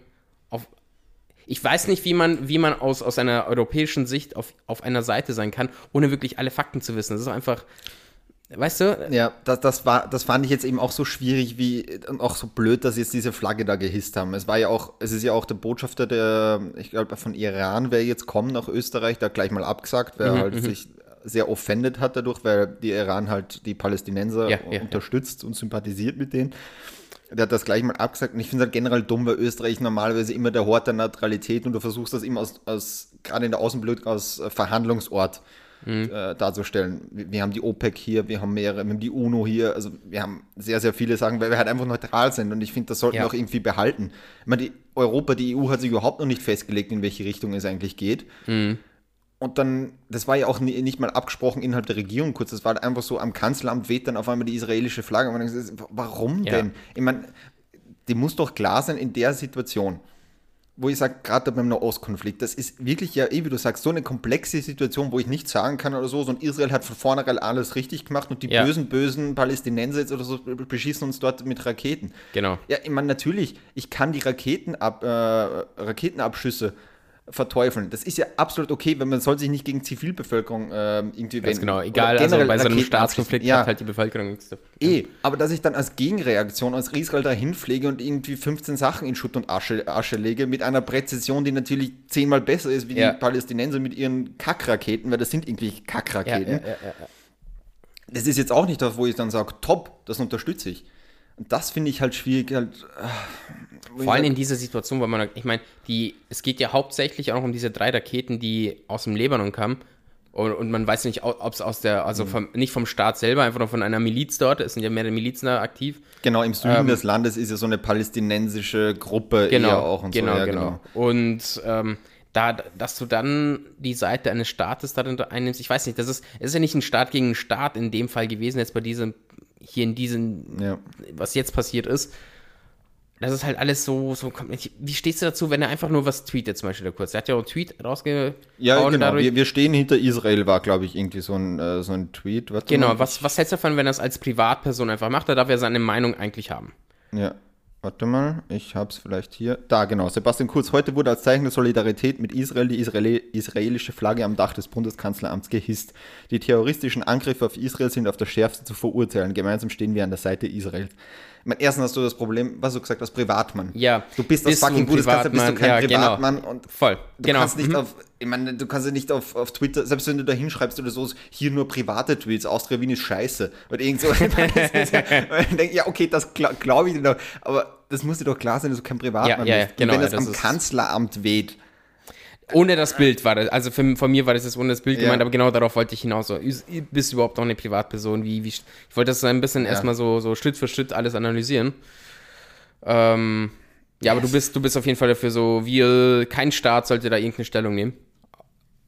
ich weiß nicht, wie man, wie man aus, aus einer europäischen Sicht auf, auf einer Seite sein kann, ohne wirklich alle Fakten zu wissen. Das ist einfach, Weißt du? Ja, das, das, war, das fand ich jetzt eben auch so schwierig wie und auch so blöd, dass sie jetzt diese Flagge da gehisst haben. Es war ja auch, es ist ja auch der Botschafter der, ich glaube, von Iran, wer jetzt kommt nach Österreich, der hat gleich mal abgesagt, wer Mhm, halt sich sehr offended hat dadurch, weil die Iran halt die Palästinenser Ja, ja, unterstützt und sympathisiert mit denen. Der hat das gleich mal abgesagt und ich finde es halt generell dumm, weil Österreich normalerweise immer der Hort der Neutralität und du versuchst das immer aus, aus gerade in der Außenpolitik aus äh, Verhandlungsort äh, darzustellen. Wir, wir haben die OPEC hier, wir haben mehrere, wir haben die UNO hier, also wir haben sehr, sehr viele Sachen, weil wir halt einfach neutral sind und ich finde, das sollten wir Ja. auch irgendwie behalten. Ich meine, die Europa, die EU hat sich überhaupt noch nicht festgelegt, in welche Richtung es eigentlich geht. Und dann, das war ja auch nicht mal abgesprochen innerhalb der Regierung kurz, das war halt einfach so, am Kanzleramt weht dann auf einmal die israelische Flagge. Und man denkt, warum Ja. denn? Ich meine, die muss doch klar sein in der Situation, wo ich sage, gerade beim Nahostkonflikt, das ist wirklich ja, eh wie du sagst, so eine komplexe Situation, wo ich nicht sagen kann oder so, so und Israel hat von vornherein alles richtig gemacht und die Ja. bösen, bösen Palästinenser jetzt oder so beschießen uns dort mit Raketen. Genau. Ja, ich meine, natürlich, ich kann die Raketenab, äh, Raketenabschüsse verteufeln. Das ist ja absolut okay, wenn man soll sich nicht gegen Zivilbevölkerung ähm, irgendwie wenden. genau. Egal, also bei so einem. Staatskonflikt ja, hat halt die Bevölkerung nichts dafür. Eh, aber dass ich dann als Gegenreaktion als Israel dahin pflege und irgendwie 15 Sachen in Schutt und Asche, Asche lege, mit einer Präzision, die natürlich zehnmal besser ist wie Ja. die Palästinenser mit ihren Kackraketen, weil das sind irgendwie Kackraketen. ja. Das ist jetzt auch nicht das, wo ich dann sage, top, das unterstütze ich. Das finde ich halt schwierig. Halt, ich Vor allem in dieser Situation, weil man, ich meine, die, es geht ja hauptsächlich auch um diese drei Raketen, die aus dem Libanon kamen. Und, und man weiß nicht, ob es aus der, Mhm. also vom, nicht vom Staat selber, einfach nur von einer Miliz dort, es sind ja mehrere Milizen da aktiv. Genau, im Süden Ähm, des Landes ist ja so eine palästinensische Gruppe Genau, eher auch und genau, so. Ja, genau. Und ähm, da, dass du dann die Seite eines Staates darin einnimmst, ich weiß nicht, das ist, es ist ja nicht ein Staat gegen einen Staat in dem Fall gewesen, jetzt bei diesem, hier in diesem, Ja. was jetzt passiert ist. Das ist halt alles so, so komplett. Wie stehst du dazu, wenn er einfach nur was tweetet, zum Beispiel der Kurz? Er hat ja auch einen Tweet rausgehauen. Ja, genau. Wir, wir stehen hinter Israel, war, glaube ich, irgendwie so ein, äh, so ein Tweet. Warte genau, was, was hältst du davon, wenn er es als Privatperson einfach macht? Da darf er seine Meinung eigentlich haben. Ja, warte mal, ich hab's vielleicht hier. Da, genau. Sebastian Kurz, heute wurde als Zeichen der Solidarität mit Israel die Israeli israelische Flagge am Dach des Bundeskanzleramts gehisst. Die terroristischen Angriffe auf Israel sind auf das Schärfste zu verurteilen. Gemeinsam stehen wir an der Seite Israels. Ich meine, erstens hast du das Problem, was du gesagt hast, Privatmann. Ja. Du bist das Bist du fucking Bundeskanzler, bist du Privatmann? kein Ja, genau. Privatmann und Voll. Du genau. kannst nicht Mhm. auf, ich meine, du kannst ja nicht auf, auf Twitter, selbst wenn du da hinschreibst oder so, hier nur private Tweets, Austria Wien ist scheiße. Oder irgend so. Ja, ja, okay, das glaube glaub ich dir doch. Aber das muss dir doch klar sein, dass du kein Privatmann Ja, ja, bist. genau, Und wenn ja, das, das am Kanzleramt weht. Ohne das Bild war das. Also für, von mir war das jetzt ohne das Bild Ja. gemeint, aber genau darauf wollte ich hinaus. So, ist- bist du überhaupt noch eine Privatperson? Wie, wie, ich wollte das so ein bisschen erstmal so, so Schritt für Schritt alles analysieren. Ähm, ja, aber du bist, du bist auf jeden Fall dafür so, wir, kein Staat sollte da irgendeine Stellung nehmen.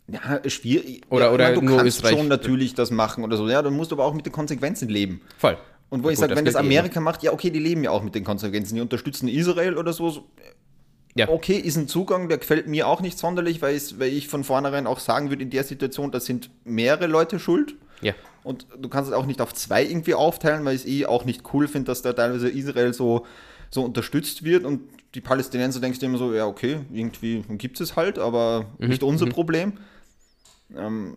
Ja, schwierig. Oder- ja, ich oder meine, du nur kannst Österreich. schon natürlich das machen oder so. Ja, dann musst du aber auch mit den Konsequenzen leben. Voll. Und wo ich Gut, sage, wenn das eh? Amerika macht, ja, okay, die leben ja auch mit den Konsequenzen. Die unterstützen Israel oder so. So Ja. okay, ist ein Zugang, der gefällt mir auch nicht sonderlich, weil, ich- weil ich von vornherein auch sagen würde, in der Situation, da sind mehrere Leute schuld. Ja. Und du kannst es auch nicht auf zwei irgendwie aufteilen, weil ich es eh auch nicht cool finde, dass da teilweise Israel so, so unterstützt wird und die Palästinenser denkst du immer so, ja, okay, irgendwie gibt es halt, aber Mhm, nicht unser Problem. Ähm,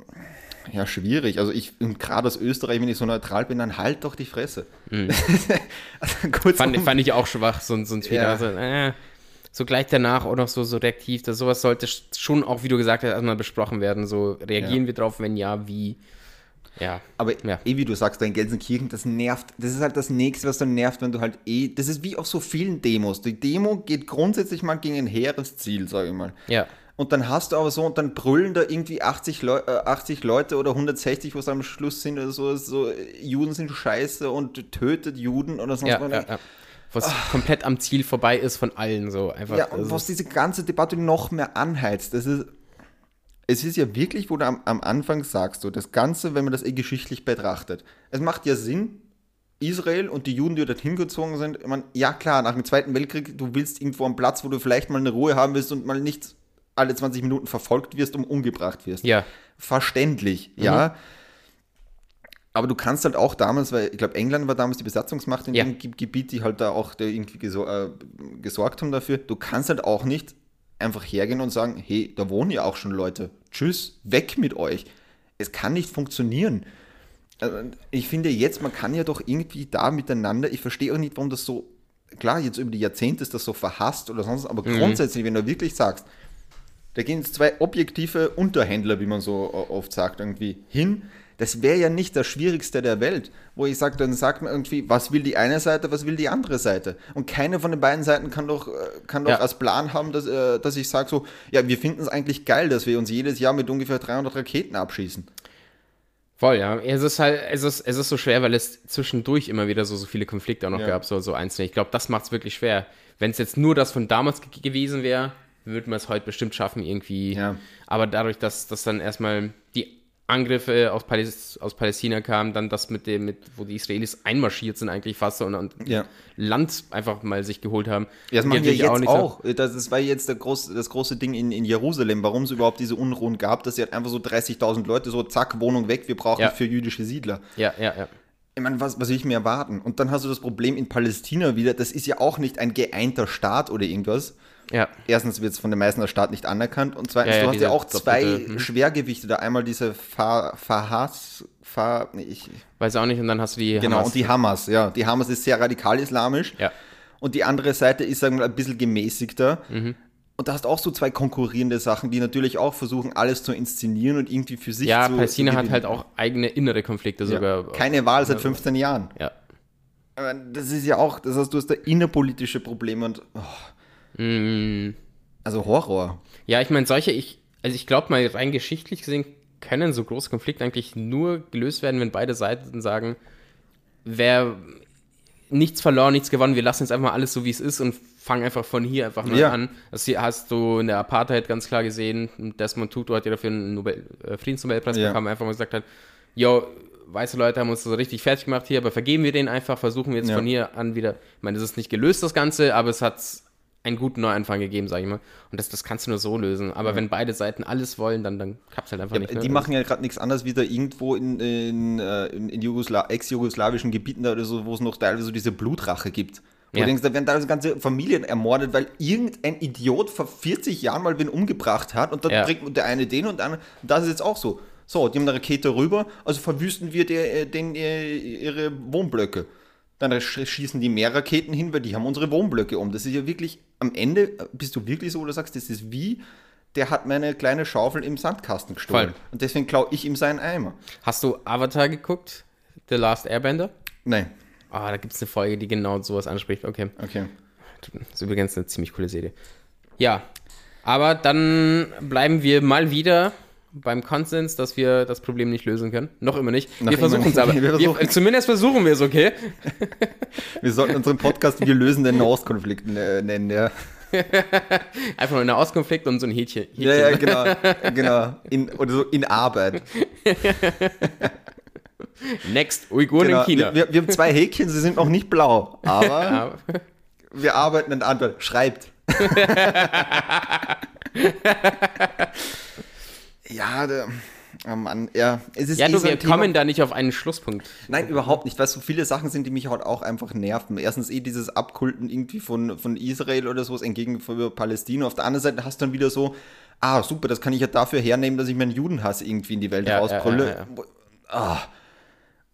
ja, schwierig. Also ich, gerade aus Österreich, wenn ich so neutral bin, dann halt doch die Fresse. also kurz Fand, fand ich auch schwach, so, ein- so ein Tweet. Ja. Also, äh, so gleich danach auch noch so, so reaktiv. Das, sowas sollte schon auch, wie du gesagt hast, erstmal besprochen werden. So reagieren Ja. wir drauf, wenn ja, wie. Ja. Aber Ja. eh, wie du sagst, da in Gelsenkirchen, das nervt. Das ist halt das Nächste, was dann nervt, wenn du halt eh. Das ist wie auf so vielen Demos. Die Demo geht grundsätzlich mal gegen ein hehres Ziel, sage ich mal. Ja. Und dann hast du aber so, und dann brüllen da irgendwie 80, Leu äh, 80 Leute oder 160, wo es am Schluss sind oder so, so, äh, Juden sind scheiße und tötet Juden oder sonst Ja, was. ja, ja. Was komplett am Ziel vorbei ist von allen so. Einfach, Ja, und was diese ganze Debatte noch mehr anheizt, das ist, es ist ja wirklich, wo du am, am Anfang sagst, so das Ganze, wenn man das eh geschichtlich betrachtet, es macht ja Sinn, Israel und die Juden, die dorthin gezogen sind, ich meine, ja klar, nach dem Zweiten Weltkrieg, du willst irgendwo einen Platz, wo du vielleicht mal eine Ruhe haben willst und mal nicht alle 20 Minuten verfolgt wirst und umgebracht wirst. ja. Verständlich, ja. Aber du kannst halt auch damals, weil ich glaube, England war damals die Besatzungsmacht in Ja. dem Ge- Gebiet, die halt da auch da irgendwie gesor äh, gesorgt haben dafür. Du kannst halt auch nicht einfach hergehen und sagen, hey, da wohnen ja auch schon Leute. Tschüss, weg mit euch. Es kann nicht funktionieren. Also, ich finde jetzt, man kann ja doch irgendwie da miteinander, ich verstehe auch nicht, warum das so, klar, jetzt über die Jahrzehnte ist das so verhasst oder sonst, aber Mhm. grundsätzlich, wenn du wirklich sagst, da gehen jetzt zwei objektive Unterhändler, wie man so oft sagt, irgendwie hin. Das wäre ja nicht das Schwierigste der Welt, wo ich sage, dann sagt man irgendwie, was will die eine Seite, was will die andere Seite. Und keine von den beiden Seiten kann doch, äh, kann doch Ja. als Plan haben, dass, äh, dass ich sage so, ja, wir finden es eigentlich geil, dass wir uns jedes Jahr mit ungefähr 300 Raketen abschießen. Voll, ja. Es ist halt, es ist, es ist so schwer, weil es zwischendurch immer wieder so, so viele Konflikte auch noch Ja. gab, so, so einzelne. Ich glaube, das macht es wirklich schwer. Wenn es jetzt nur das von damals ge gewesen wäre, würde man es heute bestimmt schaffen, irgendwie. Ja. Aber dadurch, dass, dass dann erstmal die Angriffe aus, Paläs aus Palästina kamen, dann das mit dem, mit, wo die Israelis einmarschiert sind, eigentlich fast und, und Ja. Land einfach mal sich geholt haben. Ja, das machen wir jetzt nicht auch. so- Das, das war jetzt groß, das große Ding in, in Jerusalem, warum es überhaupt diese Unruhen gab, dass sie halt einfach so 30.000 Leute so, zack, Wohnung weg, wir brauchen Ja. für jüdische Siedler. Ja, ja, ja. Ich meine, was, was will ich mir erwarten? Und dann hast du das Problem in Palästina wieder, das ist ja auch nicht ein geeinter Staat oder irgendwas. Ja, Erstens wird es von den meisten als Staat nicht anerkannt und zweitens, Ja, ja, du hast ja auch zwei hm. Schwergewichte da. Einmal diese Fa Fahas, Fa, nee, ich, weiß auch nicht. Und dann hast du die genau, Hamas. und die Hamas, ja. Die Hamas ist sehr radikal islamisch. Ja. Und die andere Seite ist, sagen wir mal, ein bisschen gemäßigter. Mhm. Und da hast du auch so zwei konkurrierende Sachen, die natürlich auch versuchen, alles zu inszenieren und irgendwie für sich Ja, zu Palästina zu hat halt auch eigene innere Konflikte ja. sogar. keine Wahl seit 15 Jahren. Ja. Das ist ja auch, das heißt, du hast da innerpolitische Probleme und oh, Mm, also Horror. Ja, ich meine, solche, ich, also ich glaube mal rein geschichtlich gesehen, können so große Konflikte eigentlich nur gelöst werden, wenn beide Seiten sagen, wer nichts verloren, nichts gewonnen, wir lassen jetzt einfach mal alles so, wie es ist und fangen einfach von hier einfach neu Ja. an. Das hier hast du in der Apartheid ganz klar gesehen. Desmond Tutu hat ja dafür einen Nobel, äh, Friedensnobelpreis Ja. bekommen, einfach mal gesagt hat, yo, weiße Leute haben uns so richtig fertig gemacht hier, aber vergeben wir den einfach, versuchen wir jetzt Ja. von hier an wieder, ich meine, es ist nicht gelöst, das Ganze, aber es hat einen guten Neuanfang gegeben, sage ich mal. Und das, das kannst du nur so lösen. Aber wenn beide Seiten alles wollen, dann, dann klappt es halt einfach Ja, nicht. ne? die machen ja gerade nichts anderes wie da irgendwo in, in, äh, in, in Jugosla ex-jugoslawischen Gebieten oder so, wo es noch teilweise so diese Blutrache gibt. Wo Ja. du denkst, da werden teilweise ganze Familien ermordet, weil irgendein Idiot vor 40 Jahren mal wen umgebracht hat und dann Ja. bringt der eine den und der andere. Und das ist jetzt auch so. So, die haben eine Rakete rüber, also verwüsten wir der, äh, den, äh, ihre Wohnblöcke. Dann sch- schießen die mehr Raketen hin, weil die haben unsere Wohnblöcke um. Das ist ja wirklich, am Ende äh, bist du wirklich so, du sagst, das ist wie, der hat meine kleine Schaufel im Sandkasten gestohlen. Voll. Und deswegen klaue ich ihm seinen Eimer. Hast du Avatar geguckt? The Last Airbender? Nein. Ah, da gibt es eine Folge, die genau sowas anspricht. Okay. Okay. Das ist übrigens eine ziemlich coole Serie. Ja, aber dann bleiben wir mal wieder beim Konsens, dass wir das Problem nicht lösen können. Noch immer nicht. Wir versuchen es aber. Wir Wir versuchen- zumindest versuchen wir es, okay? Wir sollten unseren Podcast Wir lösen den Nahostkonflikt äh, nennen, ja. Einfach nur ein Auskonflikt und so ein Häkchen. Häkchen. Ja, ja, genau. genau. In, oder so in Arbeit. Next, Uiguren Genau. in China. Wir, wir haben zwei Häkchen, sie sind noch nicht blau, aber wir arbeiten an der Antwort. Schreibt. Ja, der, oh Mann, ja. Es ist Ja, eh du, so wir kommen da nicht auf einen Schlusspunkt. Nein, überhaupt nicht, weil so viele Sachen sind, die mich halt auch einfach nerven. Erstens eh dieses Abkulten irgendwie von, von Israel oder sowas entgegen für Palästina. Auf der anderen Seite hast du dann wieder so, ah, super, das kann ich ja dafür hernehmen, dass ich meinen Judenhass irgendwie in die Welt Ja, rausbrülle. ja, ja, Ah.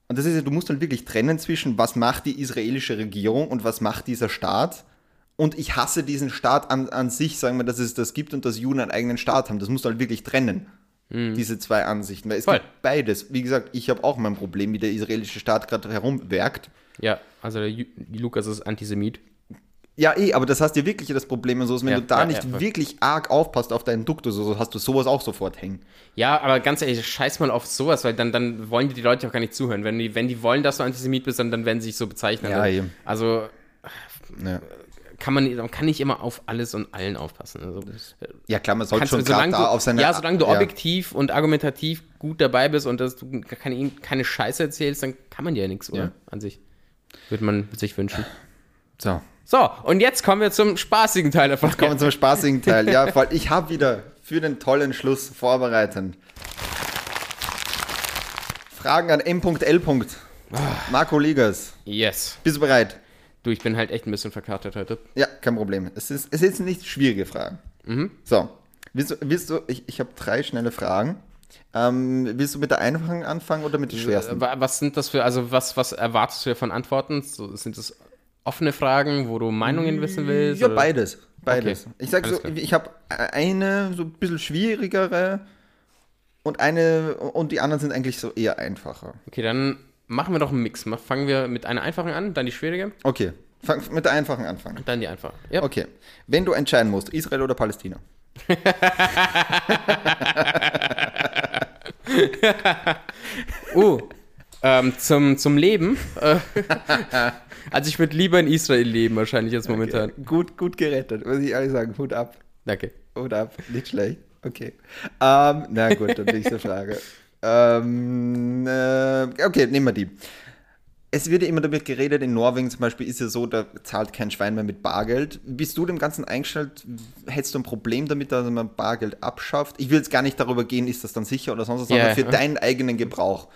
Und das ist ja, du musst dann wirklich trennen zwischen, was macht die israelische Regierung und was macht dieser Staat. Und ich hasse diesen Staat an, an sich, sagen wir, dass es das gibt und dass Juden einen eigenen Staat haben. Das musst du halt wirklich trennen. Diese zwei Ansichten. Weil es Mhm. Voll. gibt beides. Wie gesagt, ich habe auch mein Problem, wie der israelische Staat gerade herumwerkt. Ja, also der Ju Lukas ist Antisemit. Ja, eh, aber das hast du wirklich das Problem. So, wenn Ja, du da ja, nicht ja, wirklich arg aufpasst auf deinen Duktus, so hast du sowas auch sofort hängen. Ja, aber ganz ehrlich, scheiß mal auf sowas, weil dann, dann wollen die, die Leute auch gar nicht zuhören. Wenn die, wenn die wollen, dass du Antisemit bist, dann, dann werden sie sich so bezeichnen. Ja, eben. Also kann man, man kann nicht immer auf alles und allen aufpassen. Also, ja klar, man sollte schon solange da du, auf seine... ja, solange du ja. objektiv und argumentativ gut dabei bist und dass du keine, keine Scheiße erzählst, dann kann man dir ja nichts, oder? Ja. An sich. Würde man sich wünschen. So, So, und jetzt kommen wir zum spaßigen Teil der Folge. kommen wir zum spaßigen Teil. Ja, vor allem, ich habe wieder für den tollen Schluss vorbereitet. Fragen an M.L. Marco Ligas, Yes. bist du bereit? Du, ich bin halt echt ein bisschen verkartet heute. Ja, kein Problem. Es, ist, es sind nicht schwierige Fragen. Mhm. So, willst du, willst du ich, ich habe drei schnelle Fragen. Ähm, willst du mit der einfachen anfangen oder mit der schwersten? Wa- Was sind das für, also was, was erwartest du von Antworten? So, sind das offene Fragen, wo du Meinungen wissen willst? Ja, oder? beides. Beides. Okay, Ich sag so, alles klar. ich habe eine so ein bisschen schwierigere und eine und die anderen sind eigentlich so eher einfacher. Okay, dann machen wir doch einen Mix. Fangen wir mit einer einfachen an, dann die schwierige, Okay, fang mit der einfachen anfangen. dann die einfache. Ja. Okay, wenn du entscheiden musst, Israel oder Palästina? Oh, ähm, zum, zum Leben. Äh, also ich würde lieber in Israel leben, wahrscheinlich jetzt momentan. Gut, gut gerettet, muss ich ehrlich sagen. Hut ab. Danke. Hut ab, nicht schlecht. Okay. Ähm, na gut, dann nächste Frage. Ähm, äh, okay, nehmen wir die. Es wird ja immer damit geredet, in Norwegen zum Beispiel ist ja so, da zahlt kein Schwein mehr mit Bargeld. Bist du dem Ganzen eingestellt? Hättest du ein Problem damit, dass man Bargeld abschafft? Ich will jetzt gar nicht darüber gehen, ist das dann sicher oder sonst was, sondern Ja, für deinen eigenen Gebrauch.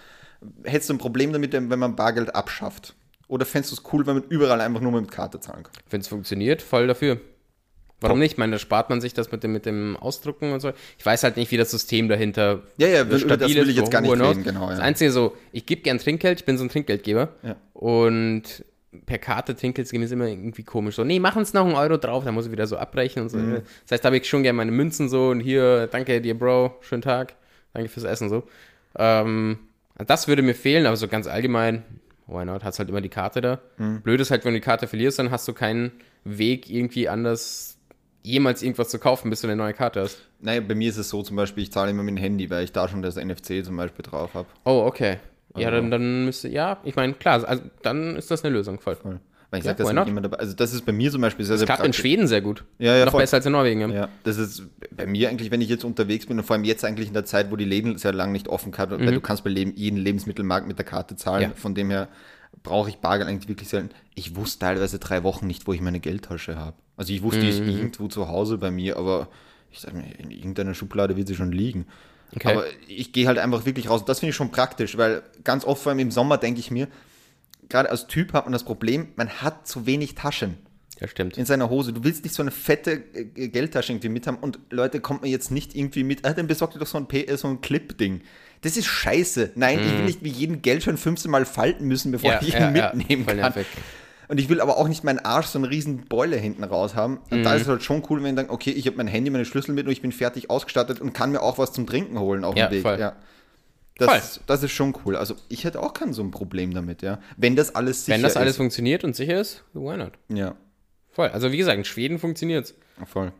Hättest du ein Problem damit, wenn man Bargeld abschafft? Oder fändest du es cool, wenn man überall einfach nur mit Karte zahlen kann? Wenn es funktioniert, voll dafür. Warum nicht? Ich meine, da spart man sich das mit dem, mit dem Ausdrucken und so. Ich weiß halt nicht, wie das System dahinter Ja, ja, will- über das will ich jetzt gar nicht reden, genau, ja. Das Einzige so, ich gebe gern Trinkgeld, ich bin so ein Trinkgeldgeber. Ja. Und per Karte Trinkgeld geben ist immer irgendwie komisch. So, nee, machen uns noch einen Euro drauf, dann muss ich wieder so abbrechen und so. Mhm. Das heißt, da habe ich schon gerne meine Münzen so und hier, danke dir, Bro, schönen Tag, danke fürs Essen so. Ähm, das würde mir fehlen, aber so ganz allgemein, why not, hast halt immer die Karte da. Mhm. Blöd ist halt, wenn du die Karte verlierst, dann hast du keinen Weg irgendwie anders jemals irgendwas zu kaufen, bis du eine neue Karte hast. Naja, bei mir ist es so zum Beispiel, ich zahle immer mit dem Handy, weil ich da schon das NFC zum Beispiel drauf habe. Oh, okay. Ja, Also- dann, dann müsste, ja, ich meine, klar, also dann ist das eine Lösung, voll. Weil ich Ja, sage, das ist immer dabei. Also das ist bei mir zum Beispiel sehr, sehr Das klappt in Schweden sehr gut. Ja, ja, Noch voll. besser als in Norwegen. Ja. Ja, das ist bei mir eigentlich, wenn ich jetzt unterwegs bin und vor allem jetzt eigentlich in der Zeit, wo die Läden sehr lange nicht offen haben, weil du kannst bei jeden Lebensmittelmarkt mit der Karte zahlen. Mhm. Ja. Von dem her brauche ich Bargeld eigentlich wirklich selten. Ich wusste teilweise drei Wochen nicht, wo ich meine Geldtasche habe. Also ich wusste, die ist Mhm. irgendwo zu Hause bei mir, aber ich sage mir, in irgendeiner Schublade wird sie schon liegen. Okay. Aber ich gehe halt einfach wirklich raus. Das finde ich schon praktisch, weil ganz oft, vor allem im Sommer, denke ich mir, gerade als Typ hat man das Problem, man hat zu wenig Taschen ja, stimmt. in seiner Hose. Du willst nicht so eine fette äh, Geldtasche irgendwie mit haben und Leute, kommt mir jetzt nicht irgendwie mit, ah, dann besorgt dir doch so ein, äh, so ein Clip-Ding. Das ist scheiße. Nein, ich will nicht wie jeden Geldschein 15 Mal falten müssen, bevor Mhm. Ja, ich ihn ja, mitnehmen voll kann. Und ich will aber auch nicht meinen Arsch so eine riesen Beule hinten raus haben. Und Mhm. da ist es halt schon cool, wenn ich dann, okay, ich habe mein Handy, meine Schlüssel mit und ich bin fertig ausgestattet und kann mir auch was zum Trinken holen auf Ja, dem Weg. voll. Ja. Das, das ist schon cool. Also ich hätte auch kein so ein Problem damit, ja. Wenn das alles sicher Wenn das alles ist. funktioniert und sicher ist, why not? Ja. Voll. Also wie gesagt, in Schweden funktioniert's. Voll.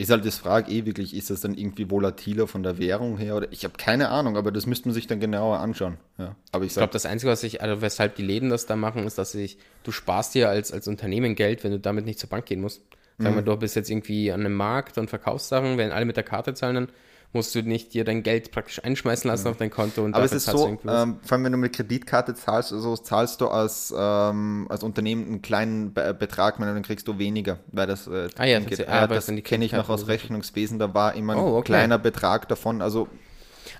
Ist halt das Frage eh wirklich, ist das dann irgendwie volatiler von der Währung her? Oder ich habe keine Ahnung, aber das müsste man sich dann genauer anschauen. Ja. Aber ich Ich glaube, sag, das Einzige, was ich, also weshalb die Läden das da machen, ist, dass sich, du sparst dir als, als Unternehmen Geld, wenn du damit nicht zur Bank gehen musst. Sagen wir, du bist jetzt irgendwie an einem Markt und verkaufst Sachen, wenn alle mit der Karte zahlen, dann musst du nicht dir dein Geld praktisch einschmeißen lassen auf dein Konto und aber es ist so, ähm, vor allem wenn du mit Kreditkarte zahlst, also zahlst du als, ähm, als Unternehmen einen kleinen Be Betrag, dann kriegst du weniger, weil das äh, Ah ja, geht. ah, das kenne ich noch aus Rechnungswesen, da war immer ein Oh, okay. kleiner Betrag davon, also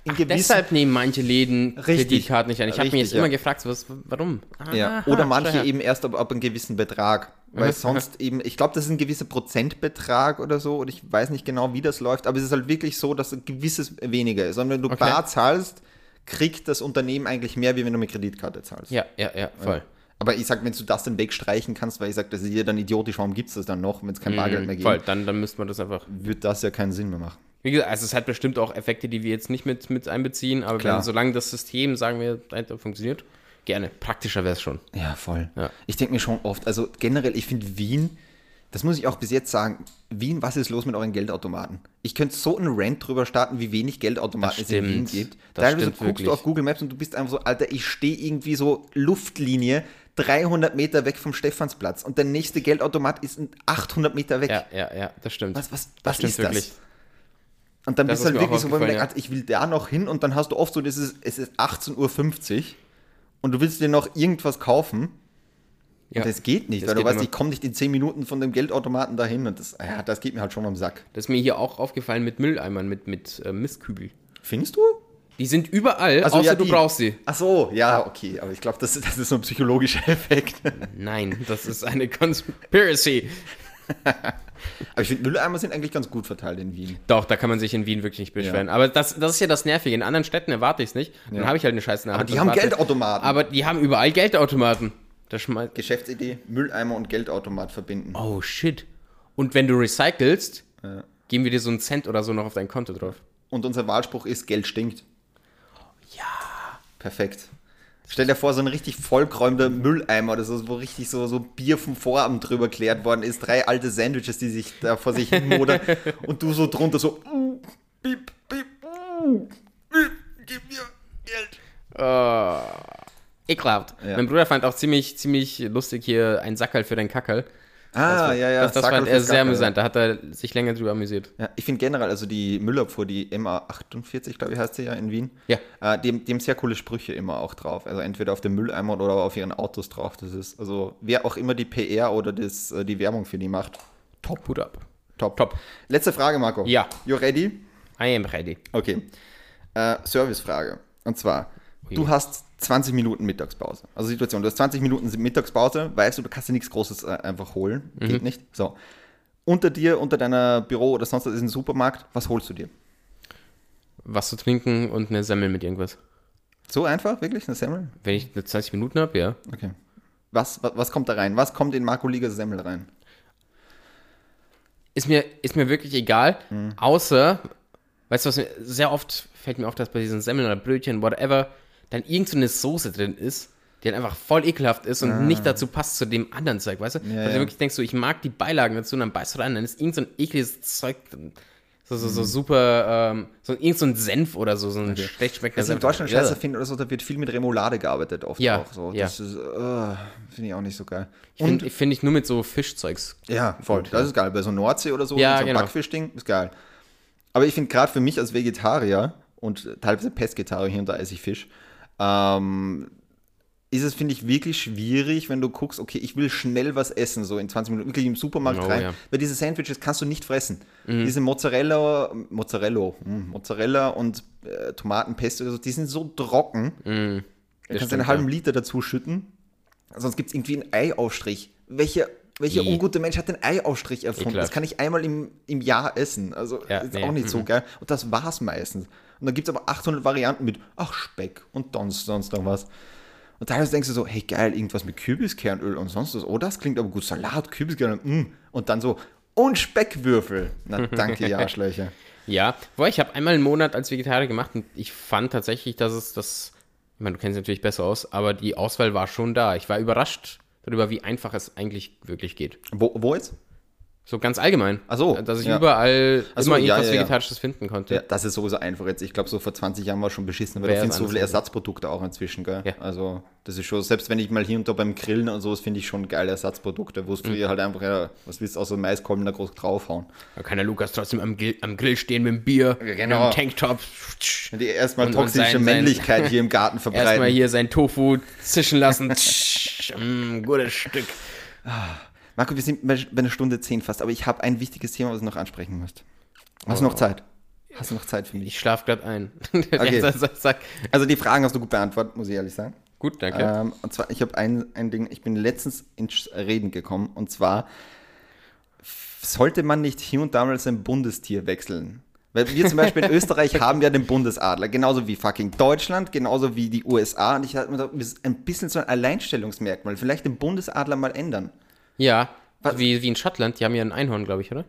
gewissen Deshalb nehmen manche Läden Richtig. Kreditkarten nicht an. Ich habe mich jetzt ja. immer gefragt, was, warum? Ja, Aha, oder manche eben erst ab, ab einem gewissen Betrag. Weil Mhm. sonst eben, ich glaube, das ist ein gewisser Prozentbetrag oder so, und ich weiß nicht genau, wie das läuft, aber es ist halt wirklich so, dass ein gewisses weniger ist. Und wenn du Okay. bar zahlst, kriegt das Unternehmen eigentlich mehr, wie wenn du mit Kreditkarte zahlst. Ja, ja, ja, voll. Aber ich sag, wenn du das dann wegstreichen kannst, weil ich sag, das ist ja dann idiotisch, warum gibt es das dann noch, wenn es kein Bargeld mehr Mhm, voll, gibt, dann, dann müsste man das einfach. wird das ja keinen Sinn mehr machen. Wie gesagt, also es hat bestimmt auch Effekte, die wir jetzt nicht mit, mit einbeziehen, aber wenn, solange das System, sagen wir, funktioniert, gerne. Praktischer wäre es schon. Ja, voll. Ja. Ich denke mir schon oft, also generell, ich finde Wien, das muss ich auch bis jetzt sagen, Wien, was ist los mit euren Geldautomaten? Ich könnte so einen Rant drüber starten, wie wenig Geldautomaten Das es in Wien gibt. Das Teilweise stimmt guckst wirklich. du auf Google Maps und du bist einfach so, Alter, ich stehe irgendwie so Luftlinie 300 Meter weg vom Stephansplatz und der nächste Geldautomat ist 800 Meter weg. Ja, ja, ja, das stimmt. Was, was, das was stimmt ist das? Und dann Das bist du halt wirklich so, wo man denkt, Alter, ich will da noch hin und dann hast du oft so, ist, es ist 18.50 Uhr und du willst dir noch irgendwas kaufen Ja. und das geht nicht, Das weil du geht weißt, immer. ich komme nicht in 10 Minuten von dem Geldautomaten dahin und das, ja, das geht mir halt schon am Sack. Das ist mir hier auch aufgefallen mit Mülleimern, mit, mit äh, Mistkübel. Findest du? Die sind überall, Also, außer ja, du brauchst sie. Ach so, ja, okay, aber ich glaube, das, ist- das ist so ein psychologischer Effekt. Nein, das ist eine Conspiracy. Aber ich finde, Mülleimer sind eigentlich ganz gut verteilt in Wien. Doch, da kann man sich in Wien wirklich nicht beschweren. Aber das, das ist ja das Nervige. In anderen Städten erwarte ich es nicht. Dann Ja. habe ich halt eine Scheiße Aber die haben warte. Geldautomaten. Aber die haben überall Geldautomaten. Das schmeißt. Geschäftsidee, Mülleimer und Geldautomat verbinden. Oh shit. Und wenn du recycelst, geben wir dir so einen Cent oder so noch auf dein Konto drauf. Und unser Wahlspruch ist, Geld stinkt. Ja. Perfekt. Stell dir vor, so ein richtig vollgeräumter Mülleimer oder so, wo richtig so, so Bier vom Vorabend drüber klärt worden ist. Drei alte Sandwiches, die sich da vor sich hin modern. und du so drunter so, uh, piep, piep, uh, piep, gib mir Geld. Oh, ekelhaft. Ja. Mein Bruder fand auch ziemlich, ziemlich lustig hier ein Sackerl für deinen Kackerl. Ah, ja, ja. das das fand er sehr amüsant. Da hat er sich länger drüber amüsiert. Ja, ich finde generell, also die Müllabfuhr, die MA48, glaube ich, heißt sie ja in Wien. Ja. Äh, die, die haben sehr coole Sprüche immer auch drauf. Also entweder auf dem Mülleimer oder auf ihren Autos drauf. Das ist, also wer auch immer die PR oder das, äh, die Werbung für die macht. Top, Hut ab. Top. Top. Letzte Frage, Marco. Ja. You ready? I am ready. Okay. Äh, Servicefrage. Und zwar, du hast 20 Minuten Mittagspause. Also Situation, du hast 20 Minuten Mittagspause, weißt du, du kannst dir nichts Großes äh, einfach holen. Mhm. Geht nicht. So. Unter dir, unter deiner Büro oder sonst was ist ein Supermarkt. Was holst du dir? Was zu trinken und eine Semmel mit irgendwas. So einfach? Wirklich? Eine Semmel? Wenn ich eine 20 Minuten habe, ja. Okay. Was, was, was kommt da rein? Was kommt in Marco Liga Semmel rein? Ist mir, ist mir wirklich egal, Mhm. außer, weißt du was, mir, sehr oft fällt mir auf, dass bei diesen Semmeln oder Brötchen, whatever, dann irgend so eine Soße drin ist, die dann einfach voll ekelhaft ist und nicht dazu passt zu dem anderen Zeug, weißt du? Weil Ah. ja. du wirklich denkst, so, ich mag die Beilagen dazu und dann beißt du rein, dann ist irgend so ein ekliges Zeug drin. So, so, Mhm. so super, ähm, so irgend so ein Senf oder so, so ein schlecht schmeckender Was ich in Senf. Deutschland Ja. scheiße finde oder so, da wird viel mit Remoulade gearbeitet oft Ja, auch. So. ja. Das ist, äh, finde ich auch nicht so geil. Finde ich, find ich nur mit so Fischzeugs. Ja, voll. Gut, Das ja. ist geil. Bei so Nordsee oder so, Ja, so ein genau. Backfischding, ist geil. Aber ich finde gerade für mich als Vegetarier und teilweise Pesketarier, hier und da esse ich Fisch, ähm, ist es, finde ich, wirklich schwierig, wenn du guckst, okay, ich will schnell was essen, so in 20 Minuten, wirklich im Supermarkt Oh, rein. ja. Weil diese Sandwiches kannst du nicht fressen. Diese Mozzarella, Mozzarella, hm, Mozzarella und äh, Tomatenpesto, oder so, die sind so trocken. du kannst einen halben ja. Liter dazu schütten. Sonst gibt es irgendwie einen Eiaufstrich. Welcher, welcher I. ungute Mensch hat den Eiaufstrich erfunden? Ekelhaft. Das kann ich einmal im, im Jahr essen. Also Ja, ist nee, auch nicht so mhm. geil. Und das war's meistens. Und dann gibt es aber 800 Varianten mit, ach, Speck und sonst, sonst noch was. Und teilweise denkst du so, hey geil, irgendwas mit Kürbiskernöl und sonst was. Oh, das klingt aber gut. Salat, Kürbiskernöl, mm. Und dann so, und Speckwürfel. Na danke, ihr Arschlöcher. Ja, wobei ich habe einmal einen Monat als Vegetarier gemacht und ich fand tatsächlich, dass es das, ich meine, du kennst natürlich besser aus, aber die Auswahl war schon da. Ich war überrascht darüber, wie einfach es eigentlich wirklich geht. Wo, wo jetzt? So ganz allgemein. Ach so, Dass ich ja. überall Ach so, immer ja, irgendwas ja. Vegetarisches finden konnte. Ja, das ist sowieso einfach jetzt. Ich glaube, so vor 20 Jahren war es schon beschissen, weil Wäre du findest es so viele Ersatzprodukte auch inzwischen, gell? Ja. Also, das ist schon, selbst wenn ich mal hier und da beim Grillen und sowas finde ich schon geile Ersatzprodukte, wo es Mhm. halt einfach, ja, was willst du außer Maiskolben da groß draufhauen? Da kann der Lukas trotzdem am, Grill, am Grill stehen mit dem Bier, genau. mit dem Tanktop. Die erstmal toxische sein- sein- Männlichkeit hier im Garten verbreiten. Erstmal hier sein Tofu zischen lassen. mm, gutes Stück. Marco, wir sind bei einer Stunde zehn fast, aber ich habe ein wichtiges Thema, was du noch ansprechen musst. Hast du noch Zeit? Hast du noch Zeit für mich? Ich schlaf gerade ein. Okay. Also die Fragen hast du gut beantwortet, muss ich ehrlich sagen. Gut, danke. Ähm, und zwar, ich habe ein, ein Ding, ich bin letztens ins Reden gekommen, und zwar sollte man nicht hier und da mal sein Bundestier wechseln. Weil wir zum Beispiel in Österreich haben ja den Bundesadler, genauso wie fucking Deutschland, genauso wie die USA. Und ich hatte mir gedacht, das ist ein bisschen so ein Alleinstellungsmerkmal. Vielleicht den Bundesadler mal ändern. Ja, Was- wie, wie in Schottland, die haben ja ein Einhorn, glaube ich, oder?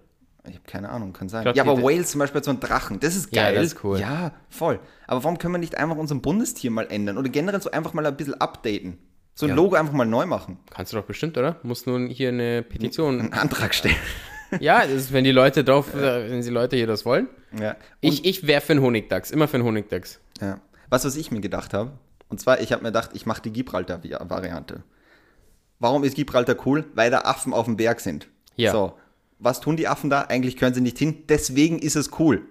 Ich habe keine Ahnung, kann sein. glaub, ja, aber Wales zum Beispiel hat so einen Drachen. Das ist Ja, geil. das ist cool. Ja, voll. Aber warum können wir nicht einfach unser Bundestier mal ändern? Oder generell so einfach mal ein bisschen updaten? So ein Ja. Logo einfach mal neu machen. Kannst du doch bestimmt, oder? Musst nur hier eine Petition. Einen Antrag stellen. ja, das ist, wenn die Leute drauf, äh, wenn die Leute hier das wollen. Ja. Ich, ich wäre für einen Honigdachs, immer für einen Honigdachs. Ja. Was, was ich mir gedacht habe, und zwar, ich habe mir gedacht, ich mache die Gibraltar-Variante. Warum ist Gibraltar cool? Weil da Affen auf dem Berg sind. Ja. So, was tun die Affen da? Eigentlich können sie nicht hin. Deswegen ist es cool.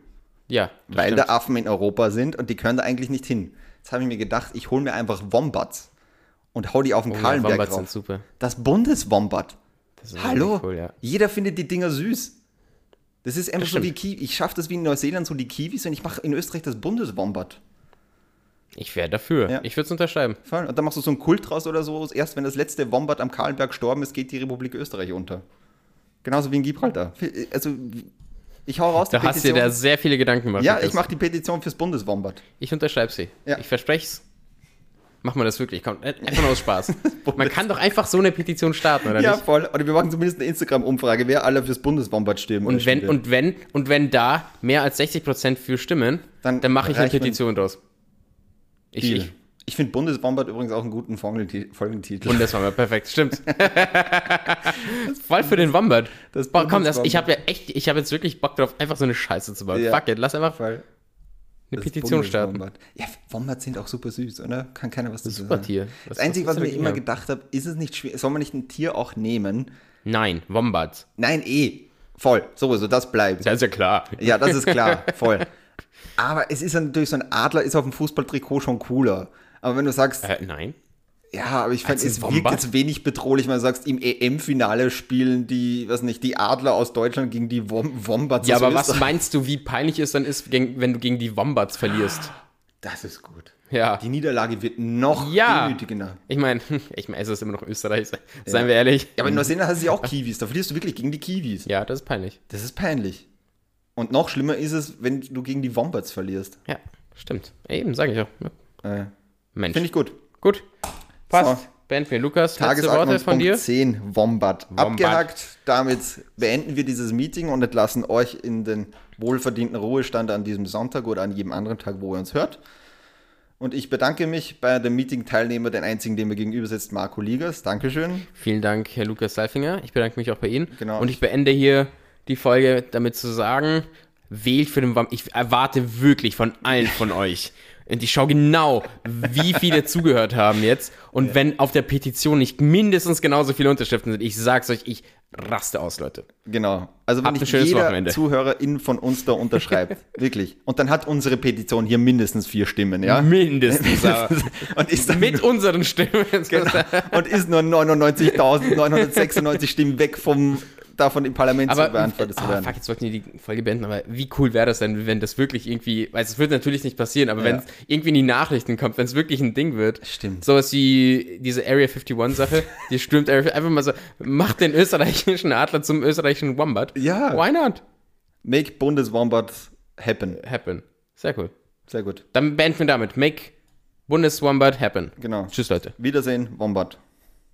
Ja, weil stimmt. da Affen in Europa sind und die können da eigentlich nicht hin. Jetzt habe ich mir gedacht, ich hole mir einfach Wombats und hau die auf den Oh ja, Kahlenberg Wombats drauf. sind super. Das Bundeswombat. Das ist Hallo? Cool, ja. Jeder findet die Dinger süß. Das ist einfach Das so wie. Kiwi. Ich schaffe das wie in Neuseeland so die Kiwis und ich mache in Österreich das Bundeswombat. Ich wäre dafür. Ja. Ich würde es unterschreiben. Voll. Und dann machst du so einen Kult draus oder so. Erst wenn das letzte Wombat am Kahlenberg gestorben ist, geht die Republik Österreich unter. Genauso wie in Gibraltar. Also, ich hau raus Da hast du dir da sehr viele Gedanken gemacht. Ja, ich mache die Petition fürs Bundeswombat. Ich unterschreibe sie. Ja. Ich verspreche es. Machen wir das wirklich. Komm, äh, einfach nur aus Spaß. Man kann doch einfach so eine Petition starten, oder Ja, nicht? voll. Oder wir machen zumindest eine Instagram-Umfrage, wer alle fürs Bundeswombat stimmen. Und wenn, und wenn, und wenn da mehr als 60% für stimmen, Dann dann, mache ich eine man- Petition draus. Ich, ich. Ich finde Bundeswombat übrigens auch einen guten Folgenti- Folgentitel. Bundeswombat, perfekt, stimmt. Voll für den Wombat. Das Boah, komm, das, ich habe ja echt, ich habe jetzt wirklich Bock drauf, einfach so eine Scheiße zu bauen. Ja. Fuck it, lass einfach Voll. eine Das Petition starten. Ja, Wombats sind auch super süß, oder? Kann keiner was dazu Super sagen. Tier. Das Einzige, was, du ich wirklich immer haben? gedacht habe, ist es nicht schwer, soll man nicht ein Tier auch nehmen? Nein, Wombats. Nein, eh. Voll. Sowieso, das bleibt. Ja, ist ja klar. Ja, das ist klar. Voll. Aber es ist ja natürlich so ein Adler ist auf dem Fußballtrikot schon cooler. Aber wenn du sagst, Äh, nein. ja, aber ich fand, es wirkt jetzt wenig bedrohlich, wenn du sagst, im EM-Finale spielen die, was nicht, die Adler aus Deutschland gegen die Wom Wombats Ja, aber was meinst du, wie peinlich es dann ist, wenn du gegen die Wombats verlierst? Das ist gut. Ja. Die Niederlage wird noch Ja. demütigender. Ich meine, ich meine, es ist immer noch Österreich, seien wir ehrlich. Ja, aber in Neuseeland hast du ja auch Kiwis. Da verlierst du wirklich gegen die Kiwis. Ja, das ist peinlich. Das ist peinlich. Und noch schlimmer ist es, wenn du gegen die Wombats verlierst. Ja, stimmt. Eben, sage ich auch. Ja. Äh, Mensch. Finde ich gut. Gut. Passt. So. Beenden wir. Lukas, Worte von Tagesordnungspunkt dir? 10, Wombat. Wombat. Abgehakt. Damit beenden wir dieses Meeting und entlassen euch in den wohlverdienten Ruhestand an diesem Sonntag oder an jedem anderen Tag, wo ihr uns hört. Und ich bedanke mich bei dem Meeting-Teilnehmer, den einzigen, dem mir gegenüber sitzt, Marco Ligas. Dankeschön. Vielen Dank, Herr Lukas Seifinger. Ich bedanke mich auch bei Ihnen. Genau. Und ich beende hier die Folge damit zu sagen, wählt für den Wombat. Ich erwarte wirklich von allen von euch. Und ich schaue genau, wie viele zugehört haben jetzt. Und wenn auf der Petition nicht mindestens genauso viele Unterschriften sind, ich sag's euch, ich raste aus, Leute. Genau. Also wenn nicht jeder Wochenende. Zuhörerin von uns da unterschreibt, wirklich. Und dann hat unsere Petition hier mindestens vier Stimmen, ja? Mindestens. Und ist mit unseren Stimmen. Genau. Und ist nur 99.996 Stimmen weg vom davon im Parlament Aber zu beantwortet zu ah, werden. fuck, jetzt wollten wir die Folge beenden, aber wie cool wäre das denn, wenn das wirklich irgendwie, weil es wird natürlich nicht passieren, aber Ja. wenn es irgendwie in die Nachrichten kommt, wenn es wirklich ein Ding wird. Stimmt. Sowas wie diese Area 51 Sache, die stürmt Area, einfach mal so, macht den österreichischen Adler zum österreichischen Wombat. Ja. Why not? Make Bundeswombat happen. Happen. Sehr cool. Sehr gut. Dann beenden wir damit. Make Bundeswombat happen. Genau. Tschüss, Leute. Wiedersehen, Wombat.